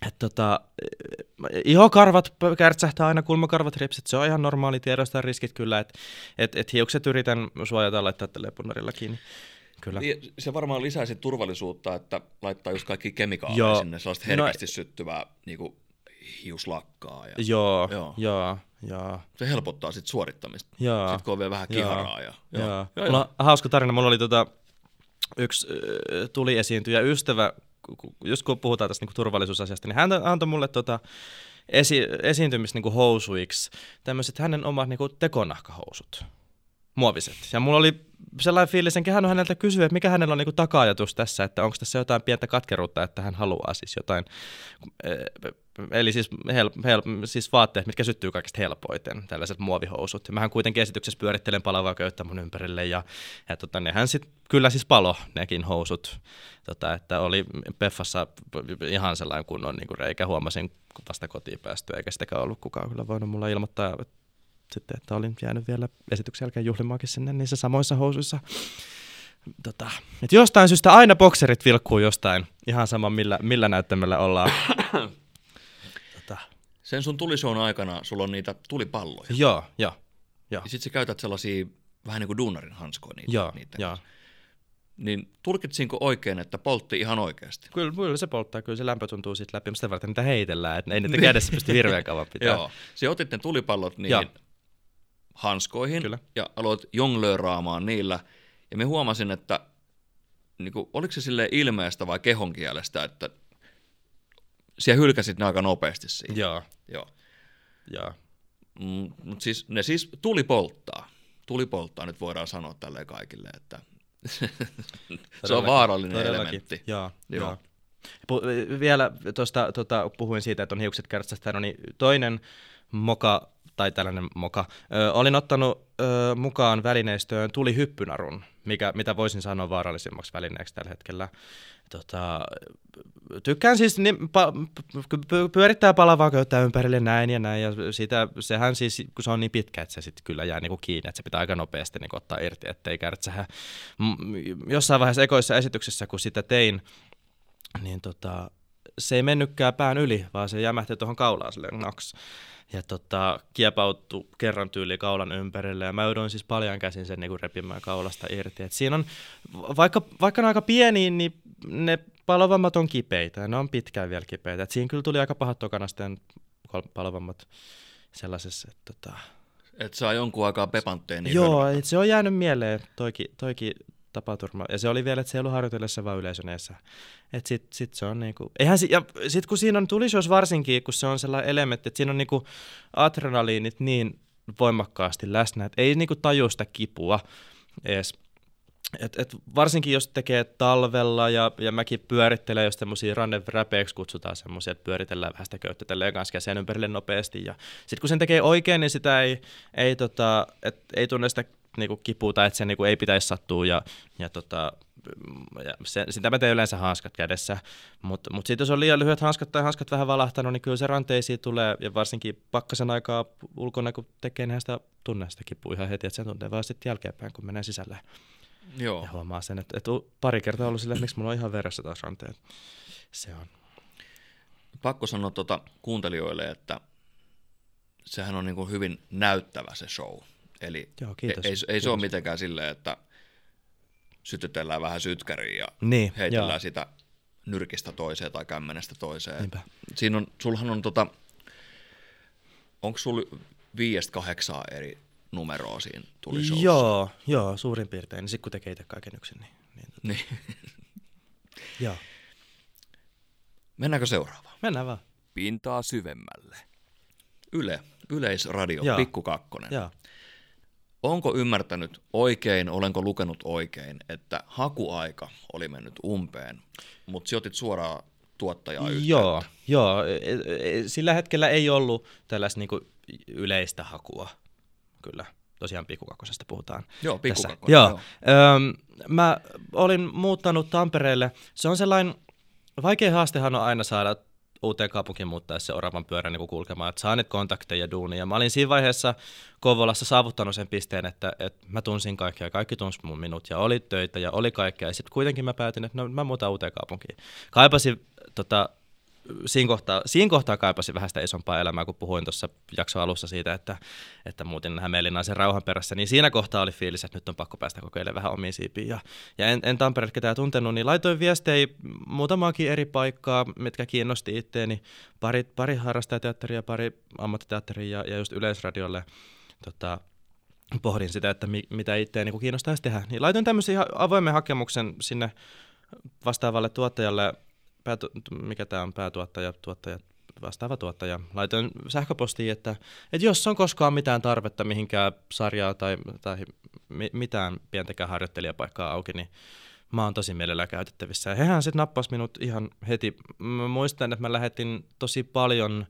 Et tota, ihokarvat kärtsähtää aina, kulmakarvat ripsit, se on ihan normaali, tiedostaa riskit kyllä, että et, et hiukset yritän suojata laittaa tälleen punnarilla kiinni. Kyllä. Niin, Se varmaan lisäisi turvallisuutta, että laittaa just kaikki kemikaaleja Joo. sinne, sellaista herkästi syttyvää niin kuin, hiuslakkaa. Ja Joo, Joo. joo, joo, joo. se helpottaa sit suorittamista. joo. Sitten kun on vielä vähän Joo. kiharaa. Ja, Joo. joo. Joo, Mulla on hauska tarina. Mulla oli tota, yksi äh, tuli esiintyjä ystävä, just kun puhutaan tästä niinku turvallisuusasiasta, niin hän antoi mulle tota, esi- esiintymis niinku housuiksi tämmöiset hänen omat niinku tekonahkahousut, muoviset. Ja mulla oli sellainen fiilis, enkä hän häneltä kysyä, että mikä hänellä on niinku taka-ajatus tässä, että onko tässä jotain pientä katkeruutta, että hän haluaa siis jotain, eh, eli siis, hel, hel, siis vaatteet, mitkä syttyy kaikista helpoiten, tällaiset muovihousut. Ja mähän kuitenkin esityksessä pyörittelen palavaa köyttä mun ympärille, ja, ja tota, nehän sit, kyllä siis palo, nekin housut, tota, että oli Peffassa ihan sellainen kunnon niin kuin reikä, huomasin vasta kotiin päästy, eikä sitäkään ollut kukaan kyllä voinut mulla ilmoittaa, että sitten, että olin jäänyt vielä esityksen jälkeen juhlimaakin sinne niissä samoissa housuissa. Tota, et jostain syystä aina bokserit vilkkuu jostain, ihan sama millä, millä näyttämällä ollaan. tota, Sen sun tulishown aikana sulla on niitä tulipalloja. joo, joo, joo, Ja sit sä käytät sellaisia vähän niin kuin duunarin hanskoja niitä. joo, niitä. joo. Niin tulkitsinko oikein, että poltti ihan oikeasti? Kyllä, kyllä se polttaa, kyllä se lämpö tuntuu siitä läpi, mutta sitä varten niitä heitellään, että ei niitä kädessä pysty hirveän kauan pitää. Joo. Sä otit ne tulipallot niihin Joo. Hanskoihin Kyllä. ja aloit jonglööraamaan niillä. Ja me huomasin, että niin kuin, oliko se sille ilmeestä vai kehonkielestä, että siellä hylkäsit ne aika nopeasti siinä. Joo, Joo. joo. Mm, Mutta siis, ne siis tuli polttaa. Tuli polttaa, nyt voidaan sanoa tälle kaikille, että se on vaarallinen elementti. Joo, Joo. joo. Pu- vielä tuosta tota, puhuin siitä, että on hiukset kärtsästä, no niin toinen moka, tai tällainen moka, ö, olin ottanut ö, mukaan välineistöön tuli hyppynarun, mikä, mitä voisin sanoa vaarallisimmaksi välineeksi tällä hetkellä. Tota, tykkään siis niin, pa, py- pyörittää palavaa köyttä ympärille näin ja näin, ja sitä, sehän siis, kun se on niin pitkä, että se sitten kyllä jää niinku kiinni, että se pitää aika nopeasti niinku ottaa irti, ettei kärtsähä. Jossain vaiheessa ekoissa esityksessä, kun sitä tein, niin tota, se ei mennytkään pään yli, vaan se jämähti tuohon kaulaan silleen naks. Ja tota, kiepautui kerran tyyli kaulan ympärille ja mä jouduin siis paljon käsin sen niin repimään kaulasta irti. Et siinä on, vaikka, vaikka ne on aika pieniä, niin ne palovammat on kipeitä ja ne on pitkään vielä kipeitä. Et siinä kyllä tuli aika pahat tokanasteen palovammat sellaisessa, että tota, Että saa jonkun aikaa pepantteen niin Joo, et se on jäänyt mieleen toikin, toikin tapaturma. Ja se oli vielä, että se ei ollut harjoitellessa vaan yleisön edessä. Että sit, sit se on niinku, eihän si- ja sit kun siinä on tulishows varsinkin, kun se on sellainen elementti, että siinä on niinku adrenaliinit niin voimakkaasti läsnä, että ei niinku taju sitä kipua edes. Et, et varsinkin jos tekee talvella ja, ja mäkin pyörittelen, jos semmoisia runner räpeiksi kutsutaan semmoisia, että pyöritellään vähän sitä köyttä tälleen kanssa sen ympärille nopeasti. Ja sitten kun sen tekee oikein, niin sitä ei, ei, tota, et, ei tunne sitä niinku kipua tai että se niinku ei pitäisi sattua ja, ja, tota, ja se, sitä mä teen yleensä hanskat kädessä, mutta mut sitten jos on liian lyhyet hanskat tai hanskat vähän valahtanut, niin kyllä se ranteisiin tulee ja varsinkin pakkasen aikaa ulkona kun tekee, niin sitä tunne sitä kipua ihan heti, että se tuntee vaan sitten jälkeenpäin, kun menee sisälle. Joo. Ja huomaa sen, että, että pari kertaa ollut silleen, että miksi mulla on ihan veressä taas ranteet. Se on. Pakko sanoa tuota kuuntelijoille, että sehän on niin kuin hyvin näyttävä se show. Eli Joo, kiitos. ei, ei, ei kiitos. se ole mitenkään silleen, että sytytellään vähän sytkäriä ja Niin, heitellään joo. sitä nyrkistä toiseen tai kämmenestä toiseen. Niinpä. Siinä on, sulhan on tota, onko sulla viiestä kahdeksaa eri numeroa siinä tuli showssa? Joo, joo, suurin piirtein. Niin sitten kun tekee itse kaiken yksin, niin, niin tota, Niin. joo. Mennäänkö seuraavaan? Mennään vaan. Pintaa syvemmälle. Yle, Yleisradio, Joo. Pikku Kakkonen. Joo. Onko ymmärtänyt oikein, olenko lukenut oikein, että hakuaika oli mennyt umpeen, mutta sijoitit suoraan tuottajaa yhteyttä? Joo, joo. E- e- Sillä hetkellä ei ollut tällaista niinku yleistä hakua. Kyllä. Tosiaan pikkukakkosesta puhutaan. Joo, Pikku tässä. Kakkonen, Joo. joo. Öm, mä olin muuttanut Tampereelle. Se on sellainen, vaikea haastehan on aina saada uuteen kaupunkiin muuttaessa se oravan pyörä niin kulkemaan, että saa niitä kontakteja ja duunia. Mä olin siinä vaiheessa Kouvolassa saavuttanut sen pisteen, että, että mä tunsin kaikkia kaikki tunsi mun minut ja oli töitä ja oli kaikkea. Ja sitten kuitenkin mä päätin, että no, mä muutan uuteen kaupunkiin. Kaipasin tota, siinä kohtaa, siinä kohtaa kaipasin vähän sitä isompaa elämää, kun puhuin tuossa jakson alussa siitä, että, että muutin Hämeenlinnaan sen rauhan perässä, niin siinä kohtaa oli fiilis, että nyt on pakko päästä kokeilemaan vähän omiin siipiin. Ja, ja en, en Tampereella ketään tuntenut, niin laitoin viestejä muutamaakin eri paikkaa, mitkä kiinnosti itteeni. Pari, pari harrastajateatteria, pari ammattiteatteria ja, ja just Yleisradiolle tota, pohdin sitä, että mi, mitä itseäni niin kiinnostaisi tehdä. Niin laitoin tämmöisen ihan avoimen hakemuksen sinne vastaavalle tuottajalle, päätu, mikä tämä on, päätuottaja, tuottaja, vastaava tuottaja. Laitoin sähköpostiin, että, että jos on koskaan mitään tarvetta mihinkään sarjaa tai, tai mi, mitään pientäkään harjoittelijapaikkaa auki, niin mä oon tosi mielellään käytettävissä. Ja hehän sitten nappas minut ihan heti. Mä muistan, että mä lähetin tosi paljon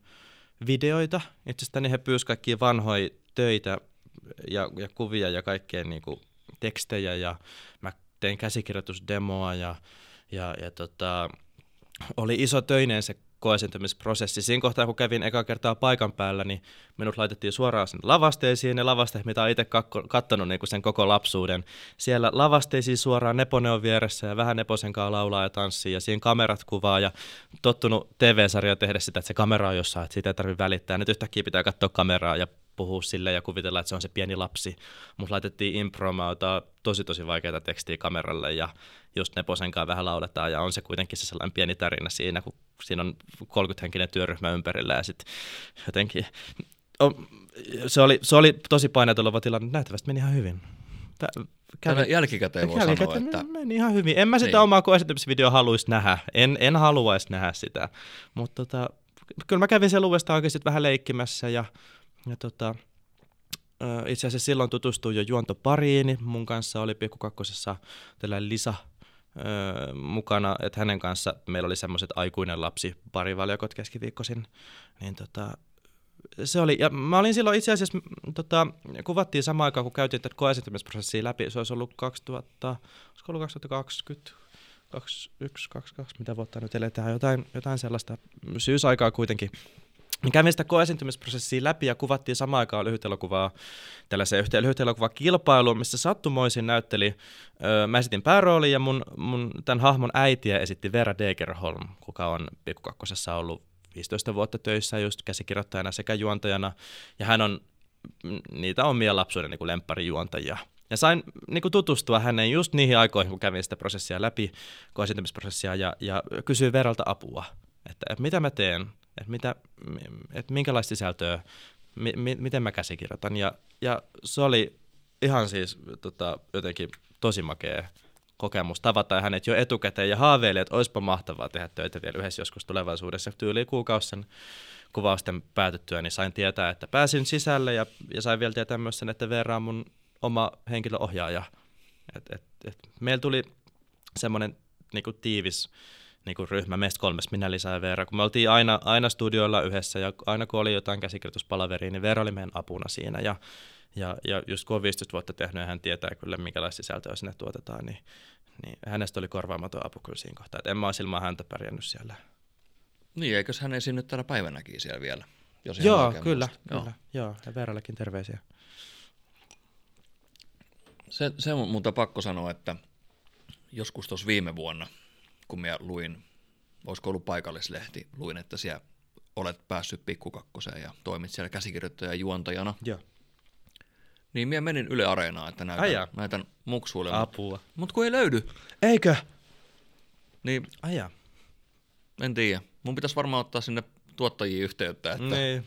videoita. Itsestäni he pyysivät kaikkia vanhoja töitä ja, ja kuvia ja kaikkea niin kuin tekstejä ja mä tein käsikirjoitusdemoa ja, ja, ja tota, oli iso töinen se koesentymisprosessi. Siinä kohtaa, kun kävin eka kertaa paikan päällä, niin minut laitettiin suoraan sinne lavasteisiin. Ne lavasteet, mitä olen itse katsonut niin sen koko lapsuuden. Siellä lavasteisiin suoraan Nepone on vieressä ja vähän Neposen kanssa laulaa ja tanssii ja siinä kamerat kuvaa ja tottunut TV-sarja tehdä sitä, että se kamera on jossain, että siitä ei tarvitse välittää. Nyt yhtäkkiä pitää katsoa kameraa ja puhua sille ja kuvitella, että se on se pieni lapsi. Mutta laitettiin impromauta tosi tosi vaikeita tekstiä kameralle ja just Neposen kanssa vähän lauletaan ja on se kuitenkin se sellainen pieni tarina siinä, kun siinä on 30-henkinen työryhmä ympärillä ja sitten jotenkin on, se, oli, se oli tosi painetuleva tilanne, näyttävästi meni ihan hyvin. Tä- Tällä jälkikäteen voi sanoa, Jälkikäteen että meni ihan hyvin. En mä sitä Niin. omaa koesitymisvideoa haluaisi nähdä. En, en haluaisi nähdä sitä. Mutta tota, kyllä mä kävin siellä uudestaan vähän leikkimässä ja, ja tota, itse asiassa silloin tutustuin jo Juonto pariini. Mun kanssa oli Pikku Kakkosessa tällainen Lisa ö, mukana, että hänen kanssa meillä oli semmoiset aikuinen lapsi parivaljakot keskiviikkoisin. Niin tota, se oli, ja mä olin silloin itse asiassa, m, tota, kuvattiin samaan aikaan, kun käytiin tätä koeesiintymisprosessia läpi, se olisi ollut 2000, olisiko ollut 2020, 21, 22, mitä vuotta nyt eletään, jotain, jotain sellaista syysaikaa kuitenkin. Kävin sitä koeesiintymisprosessia läpi ja kuvattiin samaan aikaan lyhytelokuvaa, tällaiseen yhteen lyhytelokuvakilpailuun, missä sattumoisin näytteli, mä esitin pääroolin ja mun, mun tämän hahmon äitiä esitti Vera Degerholm, kuka on Pikkukakkosessa ollut 15 vuotta töissä just käsikirjoittajana sekä juontajana, ja hän on mm, niitä omia lapsuuden niin lempparijuontajia. Ja sain niin kuin tutustua häneen just niihin aikoihin, kun kävin sitä prosessia läpi, koesiintymisprosessia, ja, ja kysyin Veralta apua, että, että mitä mä teen, että, mitä, että minkälaista sisältöä, mi, mi, miten mä käsikirjoitan. Ja, ja se oli ihan siis tota, jotenkin tosi makea kokemus tavata hänet jo etukäteen ja haaveili, että olisipa mahtavaa tehdä töitä vielä yhdessä joskus tulevaisuudessa. Tyyli kuukausi sen kuvausten päätyttyä, niin sain tietää, että pääsin sisälle ja, ja sain vielä tietää myös sen, että Veera on mun oma henkilöohjaaja. Et, et, et, meillä tuli semmoinen niinku tiivis niinku ryhmä, meistä kolmesta, minä lisää ja Veera, kun me oltiin aina, aina studioilla yhdessä ja aina kun oli jotain käsikirjoituspalaveria, niin Veera oli meidän apuna siinä ja ja, ja just kun on 15 vuotta tehnyt ja hän tietää kyllä, minkälaista sisältöä sinne tuotetaan, niin, niin hänestä oli korvaamaton apu kyllä siinä kohtaa. Että en mä olisi ilman häntä pärjännyt siellä. Niin, eikös hän esiinny tänä päivänäkin siellä vielä? Jos Joo, kyllä, muista. kyllä. Joo. Joo, ja Veerallekin terveisiä. Se, se on muuta pakko sanoa, että joskus tuossa viime vuonna, kun minä luin, olisiko ollut paikallislehti, luin, että siellä olet päässyt pikkukakkoseen ja toimit siellä käsikirjoittajan juontajana. Joo. Niin minä menin Yle Areenaan, että näytän, Aja. näytän muksuille. Apua. Mutta kun ei löydy. Eikö? Niin. Aja. En tiedä. Mun pitäisi varmaan ottaa sinne tuottajiin yhteyttä, että niin.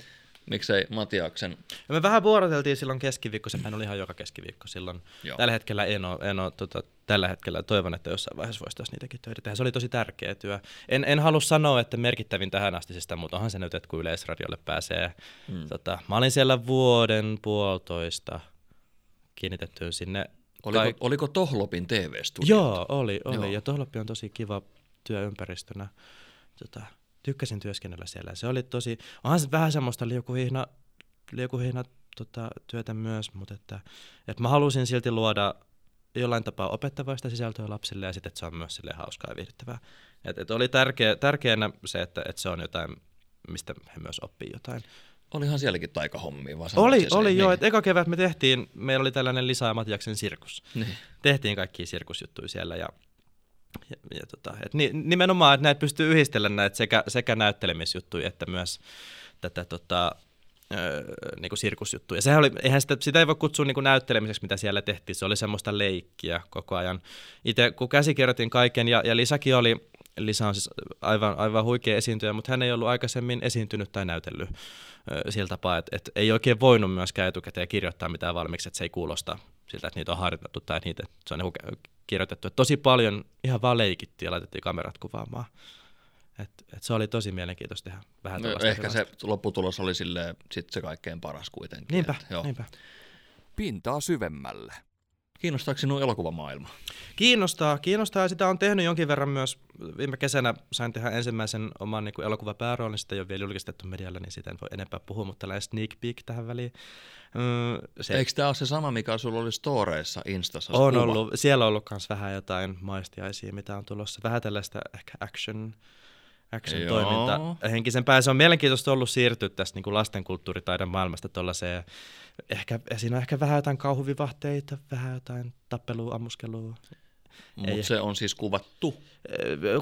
miksei Matiaksen. Ja me vähän vuoroteltiin silloin keskiviikko, sehän oli ihan joka keskiviikko silloin. Joo. Tällä hetkellä en ole, en ole tota, tällä hetkellä toivon, että jossain vaiheessa voisi taas niitäkin töitä tehdä. Se oli tosi tärkeä työ. En, en halua sanoa, että merkittävin tähän astisesta, mutta onhan se nyt, että kun Yleisradiolle pääsee. Hmm. Tota, mä olin siellä vuoden puolitoista kiinnitetty sinne. Oliko, kaik- oliko Tohlopin TV-studio? Joo, oli, oli. Joo. ja Tohlopi on tosi kiva työympäristönä. Tota, tykkäsin työskennellä siellä. Se oli tosi, onhan se vähän semmoista liukuhihna, liukuhihna tota, työtä myös, mutta että, että mä halusin silti luoda jollain tapaa opettavaista sisältöä lapsille ja sitten, että se on myös sille hauskaa ja viihdyttävää. Et, et oli tärkeä, tärkeänä se, että, että se on jotain, mistä he myös oppii jotain. Olihan sielläkin taikahommia, vaan Oli, oli niin. joo. Että eka kevät me tehtiin, meillä oli tällainen Lisa Matiaksen sirkus. Niin. Tehtiin kaikki sirkusjuttuja siellä ja, ja, ja tota, et ni, nimenomaan, että näitä pystyy yhdistelemään näitä sekä, sekä näyttelemisjuttuja että myös tätä tota, öö, niin kuin sirkusjuttuja. Sehän oli, eihän sitä, sitä ei voi kutsua niin kuin näyttelemiseksi, mitä siellä tehtiin. Se oli semmoista leikkiä koko ajan. Itse kun käsikirjoitin kaiken ja, ja Lisäkin oli, Lisa on siis aivan, aivan huikea esiintyjä, mutta hän ei ollut aikaisemmin esiintynyt tai näytellyt sillä tapaa, että, että ei oikein voinut myöskään etukäteen kirjoittaa mitään valmiiksi, että se ei kuulosta siltä, että niitä on harjoitettu tai että niitä, se on niin kirjoitettu. Tosi paljon ihan vaan leikittiin ja laitettiin kamerat kuvaamaan. Et, et se oli tosi mielenkiintoista tehdä vähän no, Ehkä se lopputulos oli sille sit se kaikkein paras kuitenkin. Niinpä, et, joo. niinpä. Pintaa syvemmälle. Kiinnostaako sinua elokuvamaailma? Kiinnostaa, kiinnostaa ja sitä on tehnyt jonkin verran myös. Viime kesänä sain tehdä ensimmäisen oman niin elokuvapääroolin, sitä ei ole vielä julkistettu medialla, niin siitä en voi enempää puhua, mutta tällainen sneak peek tähän väliin. Se... Eikö tämä ole se sama, mikä sulla oli storeissa Instassa? On kuva? ollut, siellä on ollut myös vähän jotain maistiaisia, mitä on tulossa. Vähän tällaista ehkä action action-toiminta henkisen Se on mielenkiintoista ollut siirtyä tästä niin kuin lastenkulttuuritaiden maailmasta tuollaiseen. Ehkä, siinä on ehkä vähän jotain kauhuvivahteita, vähän jotain tappelua, ammuskelua. Mutta se on siis kuvattu?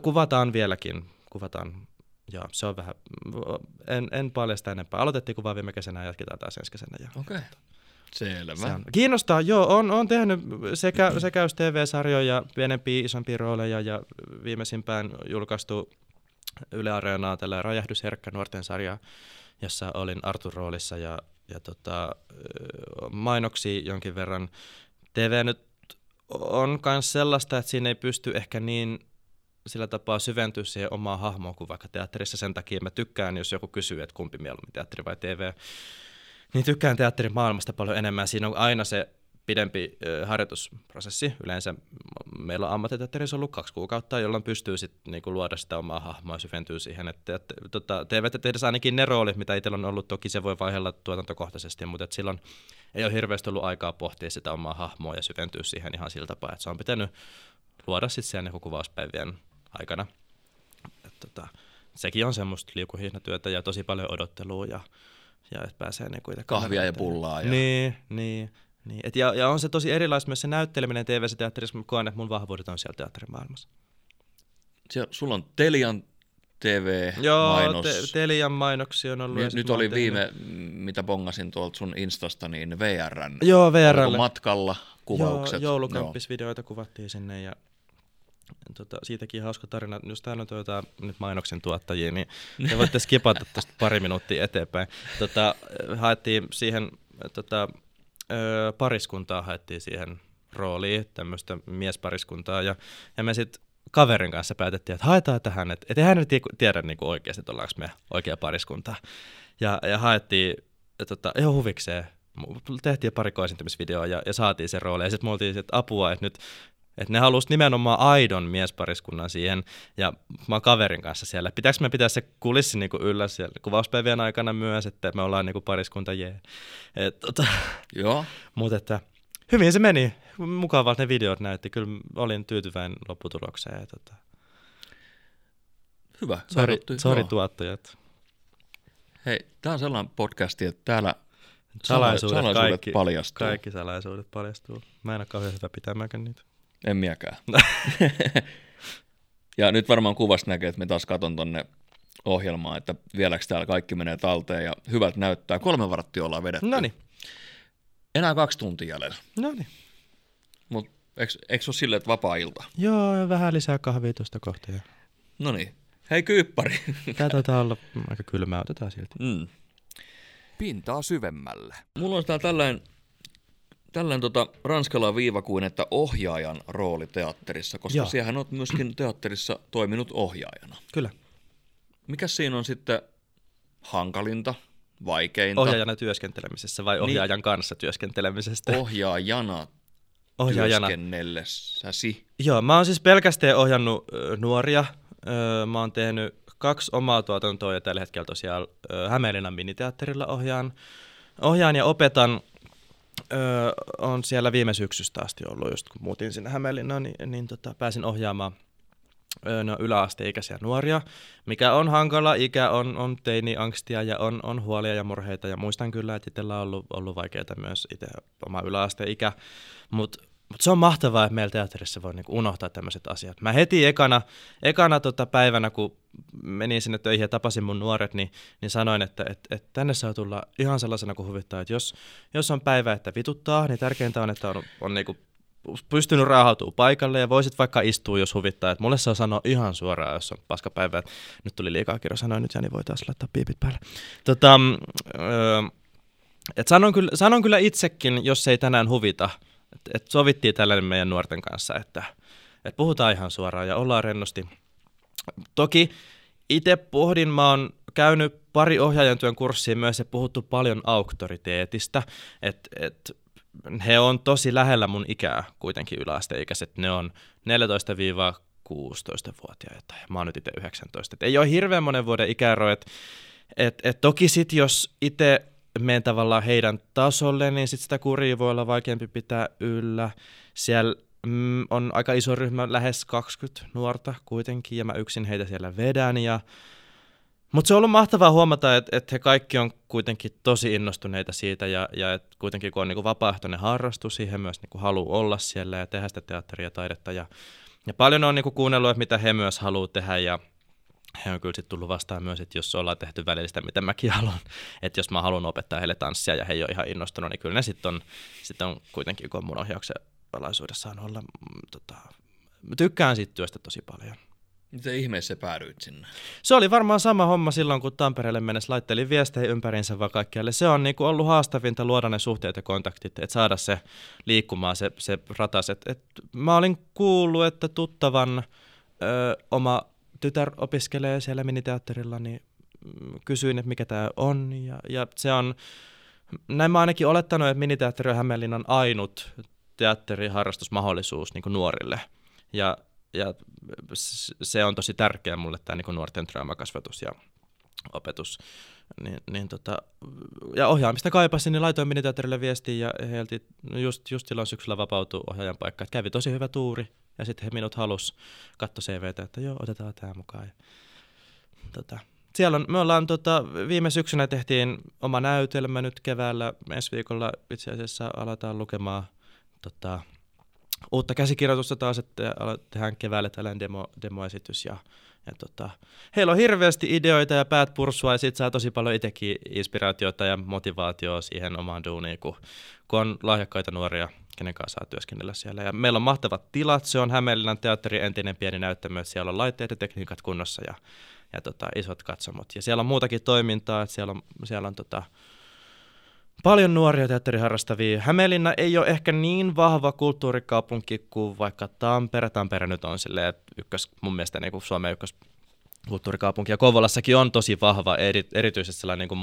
Kuvataan vieläkin. Kuvataan, joo, se on vähän, en, en paljasta enempää. Aloitettiin kuvaa viime kesänä ja jatketaan taas ensi kesänä. Okei. Okay. Selvä. on. Kiinnostaa, joo, on, on tehnyt sekä, sekä TV-sarjoja, pienempiä, isompia rooleja ja viimeisimpään julkaistu Yle Areenaa tällä räjähdysherkkä nuorten sarja, jossa olin Artur roolissa ja, ja tota, mainoksi jonkin verran. TV nyt on myös sellaista, että siinä ei pysty ehkä niin sillä tapaa syventyä siihen omaan hahmoon kuin vaikka teatterissa. Sen takia mä tykkään, jos joku kysyy, että kumpi mieluummin teatteri vai TV, niin tykkään teatterin maailmasta paljon enemmän. Siinä on aina se pidempi harjoitusprosessi. Yleensä meillä on ammattiteatterissa ollut kaksi kuukautta, jolloin pystyy sit niinku luoda sitä omaa hahmoa ja syventyy siihen. Että, että, tota, TV-tehdessä ainakin ne roolit, mitä itsellä on ollut, toki se voi vaihella tuotantokohtaisesti, mutta et silloin ei ole hirveästi ollut aikaa pohtia sitä omaa hahmoa ja syventyä siihen ihan sillä tapaa, että se on pitänyt luoda sitten siellä niinku kuvauspäivien aikana. Et, tota, sekin on semmoista liukuhihnatyötä ja tosi paljon odottelua ja, ja että pääsee niinku Kahvia ja pullaa. Ja... Niin, niin. Niin, et ja, ja on se tosi erilaista myös se näytteleminen TV-teatterissa, mutta koen, että mun vahvuudet on siellä teatterimaailmassa. Siellä, sulla on Telian TV-mainos. Joo, te, Telian mainoksia on ollut. Nyt, nyt oli viime, mitä bongasin tuolta sun Instasta, niin VRn. Joo, VRlle. matkalla kuvaukset. Joo, joulukamppisvideoita kuvattiin sinne ja tota, siitäkin hauska tarina. Jos täällä on tuota, nyt mainoksen tuottajia, niin te voitte skipata tästä pari minuuttia eteenpäin. Tota, haettiin siihen tota, pariskuntaa haettiin siihen roolia, tämmöistä miespariskuntaa. Ja, ja me sitten kaverin kanssa päätettiin, että haetaan tähän, että et eihän nyt tiedä niin kuin oikeasti, että ollaanko me oikea pariskunta. Ja, ja haettiin tota, ihan huvikseen tehtiin pari esiintymisvideoa ja, ja saatiin se rooli. Ja sitten me oltiin, että apua, että nyt että ne halusi nimenomaan aidon miespariskunnan siihen, ja mä oon kaverin kanssa siellä. Pitääkö me pitää se kulissi niinku yllä siellä kuvauspäivien aikana myös, että me ollaan niinku pariskunta jee. Et, tota, Joo. Mutta että hyvin se meni. Mukavaa ne videot näytti. Kyllä olin tyytyväinen lopputulokseen. Ja, tota. Hyvä. Sorry, sorry tuottajat. Hei, tää on sellainen podcasti, että täällä salaisuudet, salaisuudet kaikki, paljastuu. Kaikki salaisuudet paljastuu. Mä en ole kauhean hyvä pitämäänkään niitä. En miekään. ja nyt varmaan kuvasta näkee, että me taas katon tonne ohjelmaa, että vieläkö täällä kaikki menee talteen ja hyvät näyttää. Kolme varttia ollaan vedetty. No niin. Enää kaksi tuntia jäljellä. No niin. Mutta eikö, eikö se ole silleen, että vapaa-ilta? Joo, ja vähän lisää kahvia tuosta kohtaa. No niin. Hei kyyppari. Tää taitaa olla aika kylmää, otetaan silti. Mm. Pintaa syvemmälle. Mulla on täällä tällainen, tällainen tota, ranskala viiva kuin, että ohjaajan rooli teatterissa, koska Joo. siehän olet myöskin teatterissa toiminut ohjaajana. Kyllä. Mikä siinä on sitten hankalinta, vaikeinta? Ohjaajana työskentelemisessä vai ohjaajan kanssa työskentelemisestä? Ohjaajana, Ohjaajana. työskennellessäsi. Joo, mä oon siis pelkästään ohjannut ö, nuoria. Ö, mä oon tehnyt kaksi omaa tuotantoa ja tällä hetkellä tosiaan ö, Hämeenlinnan miniteatterilla ohjaan, ohjaan ja opetan. Ö, on siellä viime syksystä asti ollut, just kun muutin sinne Hämeenlinnaan, niin, niin tota, pääsin ohjaamaan no, yläasteikäisiä nuoria, mikä on hankala ikä, on, on teini-angstia ja on, on huolia ja murheita. Ja muistan kyllä, että itsellä on ollut, ollut vaikeaa myös itse oma yläasteikä, mutta mutta se on mahtavaa, että meillä teatterissa voi niinku unohtaa tämmöiset asiat. Mä heti ekana, ekana tota päivänä, kun menin sinne töihin ja tapasin mun nuoret, niin, niin sanoin, että et, et tänne saa tulla ihan sellaisena kuin huvittaa, että jos, jos on päivä, että vituttaa, niin tärkeintä on, että on, on niinku pystynyt raahautumaan paikalle ja voisit vaikka istua, jos huvittaa. Et mulle saa sanoa ihan suoraan, jos on paskapäivä, että nyt tuli liikaa kirjo sanoa nyt ja niin voi taas laittaa piipit päälle. Tota, öö, et sanon, kyllä, sanon kyllä itsekin, jos ei tänään huvita, että et sovittiin tällainen meidän nuorten kanssa, että et puhutaan ihan suoraan ja ollaan rennosti. Toki itse pohdin, mä oon käynyt pari ohjaajan työn kurssia myös ja puhuttu paljon auktoriteetista, että et, he on tosi lähellä mun ikää kuitenkin yläasteikäiset, ne on 14-16-vuotiaita ja mä oon nyt itse 19. Et ei ole hirveän monen vuoden ikäero, että et, et toki sit jos itse menen tavallaan heidän tasolle, niin sit sitä kuria voi olla vaikeampi pitää yllä. Siellä mm, on aika iso ryhmä, lähes 20 nuorta kuitenkin, ja mä yksin heitä siellä vedän. Ja... Mutta se on ollut mahtavaa huomata, että, että he kaikki on kuitenkin tosi innostuneita siitä, ja, ja että kuitenkin kun on niin vapaaehtoinen harrastus, he myös niin haluaa olla siellä ja tehdä sitä teatteria ja taidetta. Ja, ja paljon on niin kuunnellut, että mitä he myös haluaa tehdä, ja he on kyllä sitten tullut vastaan myös, että jos ollaan tehty välillistä, mitä mäkin haluan, että jos mä haluan opettaa heille tanssia ja he ei ole ihan innostunut, niin kyllä ne sitten on, sit on kuitenkin, kun on mun ohjauksen alaisuudessaan olla, mm, tota, mä tykkään siitä työstä tosi paljon. Miten ihmeessä päädyit sinne? Se oli varmaan sama homma silloin, kun Tampereelle mennessä laittelin viestejä ympärinsä vaan kaikkialle. Se on niinku ollut haastavinta luoda ne suhteet ja kontaktit, että saada se liikkumaan, se, se ratas. Et, et mä olin kuullut, että tuttavan ö, oma tytär opiskelee siellä miniteatterilla, niin mm, kysyin, että mikä tämä on. Ja, ja se on, näin mä ainakin olettanut, että miniteatteri on Hämeenlinnan ainut teatteriharrastusmahdollisuus niin nuorille. Ja, ja se on tosi tärkeä mulle tämä niin nuorten traumakasvatus ja opetus. Niin, niin tota, ja ohjaamista kaipasin, niin laitoin miniteatterille viestiä ja heiltä just, just silloin syksyllä vapautui ohjaajan paikka. Että kävi tosi hyvä tuuri ja sitten he minut halus katto CVtä, että joo, otetaan tämä mukaan. Ja, tota, siellä on, me ollaan tota, viime syksynä tehtiin oma näytelmä nyt keväällä. Ensi viikolla itse asiassa aletaan lukemaan tota, uutta käsikirjoitusta taas, että tehdään keväällä tällainen demo, demoesitys ja, ja tota, heillä on hirveästi ideoita ja päät pursua ja siitä saa tosi paljon itsekin inspiraatiota ja motivaatioa siihen omaan duuniin, kun, kun on lahjakkaita nuoria, kenen kanssa saa työskennellä siellä. Ja meillä on mahtavat tilat, se on Hämeenlinnan teatterin entinen pieni näyttämö, siellä on laitteet ja tekniikat kunnossa ja, ja tota, isot katsomot. Ja siellä on muutakin toimintaa, että siellä on, siellä on tota, paljon nuoria teatteriharrastavia. Hämeenlinna ei ole ehkä niin vahva kulttuurikaupunki kuin vaikka Tampere. Tampere nyt on silleen ykkös, mun mielestä niin kuin Suomen ykkös kulttuurikaupunki. Ja Kouvolassakin on tosi vahva, eri, erityisesti sellainen niin kuin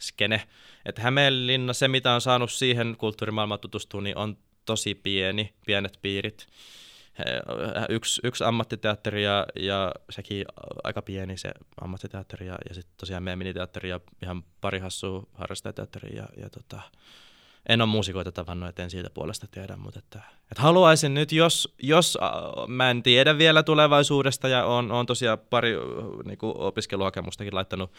musiikkiskene. Et Hämeenlinna, se mitä on saanut siihen kulttuurimaailmaan tutustua, niin on tosi pieni, pienet piirit. Yksi, yksi ammattiteatteri ja, ja sekin aika pieni se ammattiteatteri ja, ja sitten tosiaan meidän miniteatteri ja ihan pari hassua harrastajateatteri ja, ja tota, en ole muusikoita tavannut, et en siitä puolesta tiedä, mutta että, että haluaisin nyt, jos, jos äh, mä en tiedä vielä tulevaisuudesta ja on, on tosiaan pari äh, niin opiskeluhakemustakin laittanut,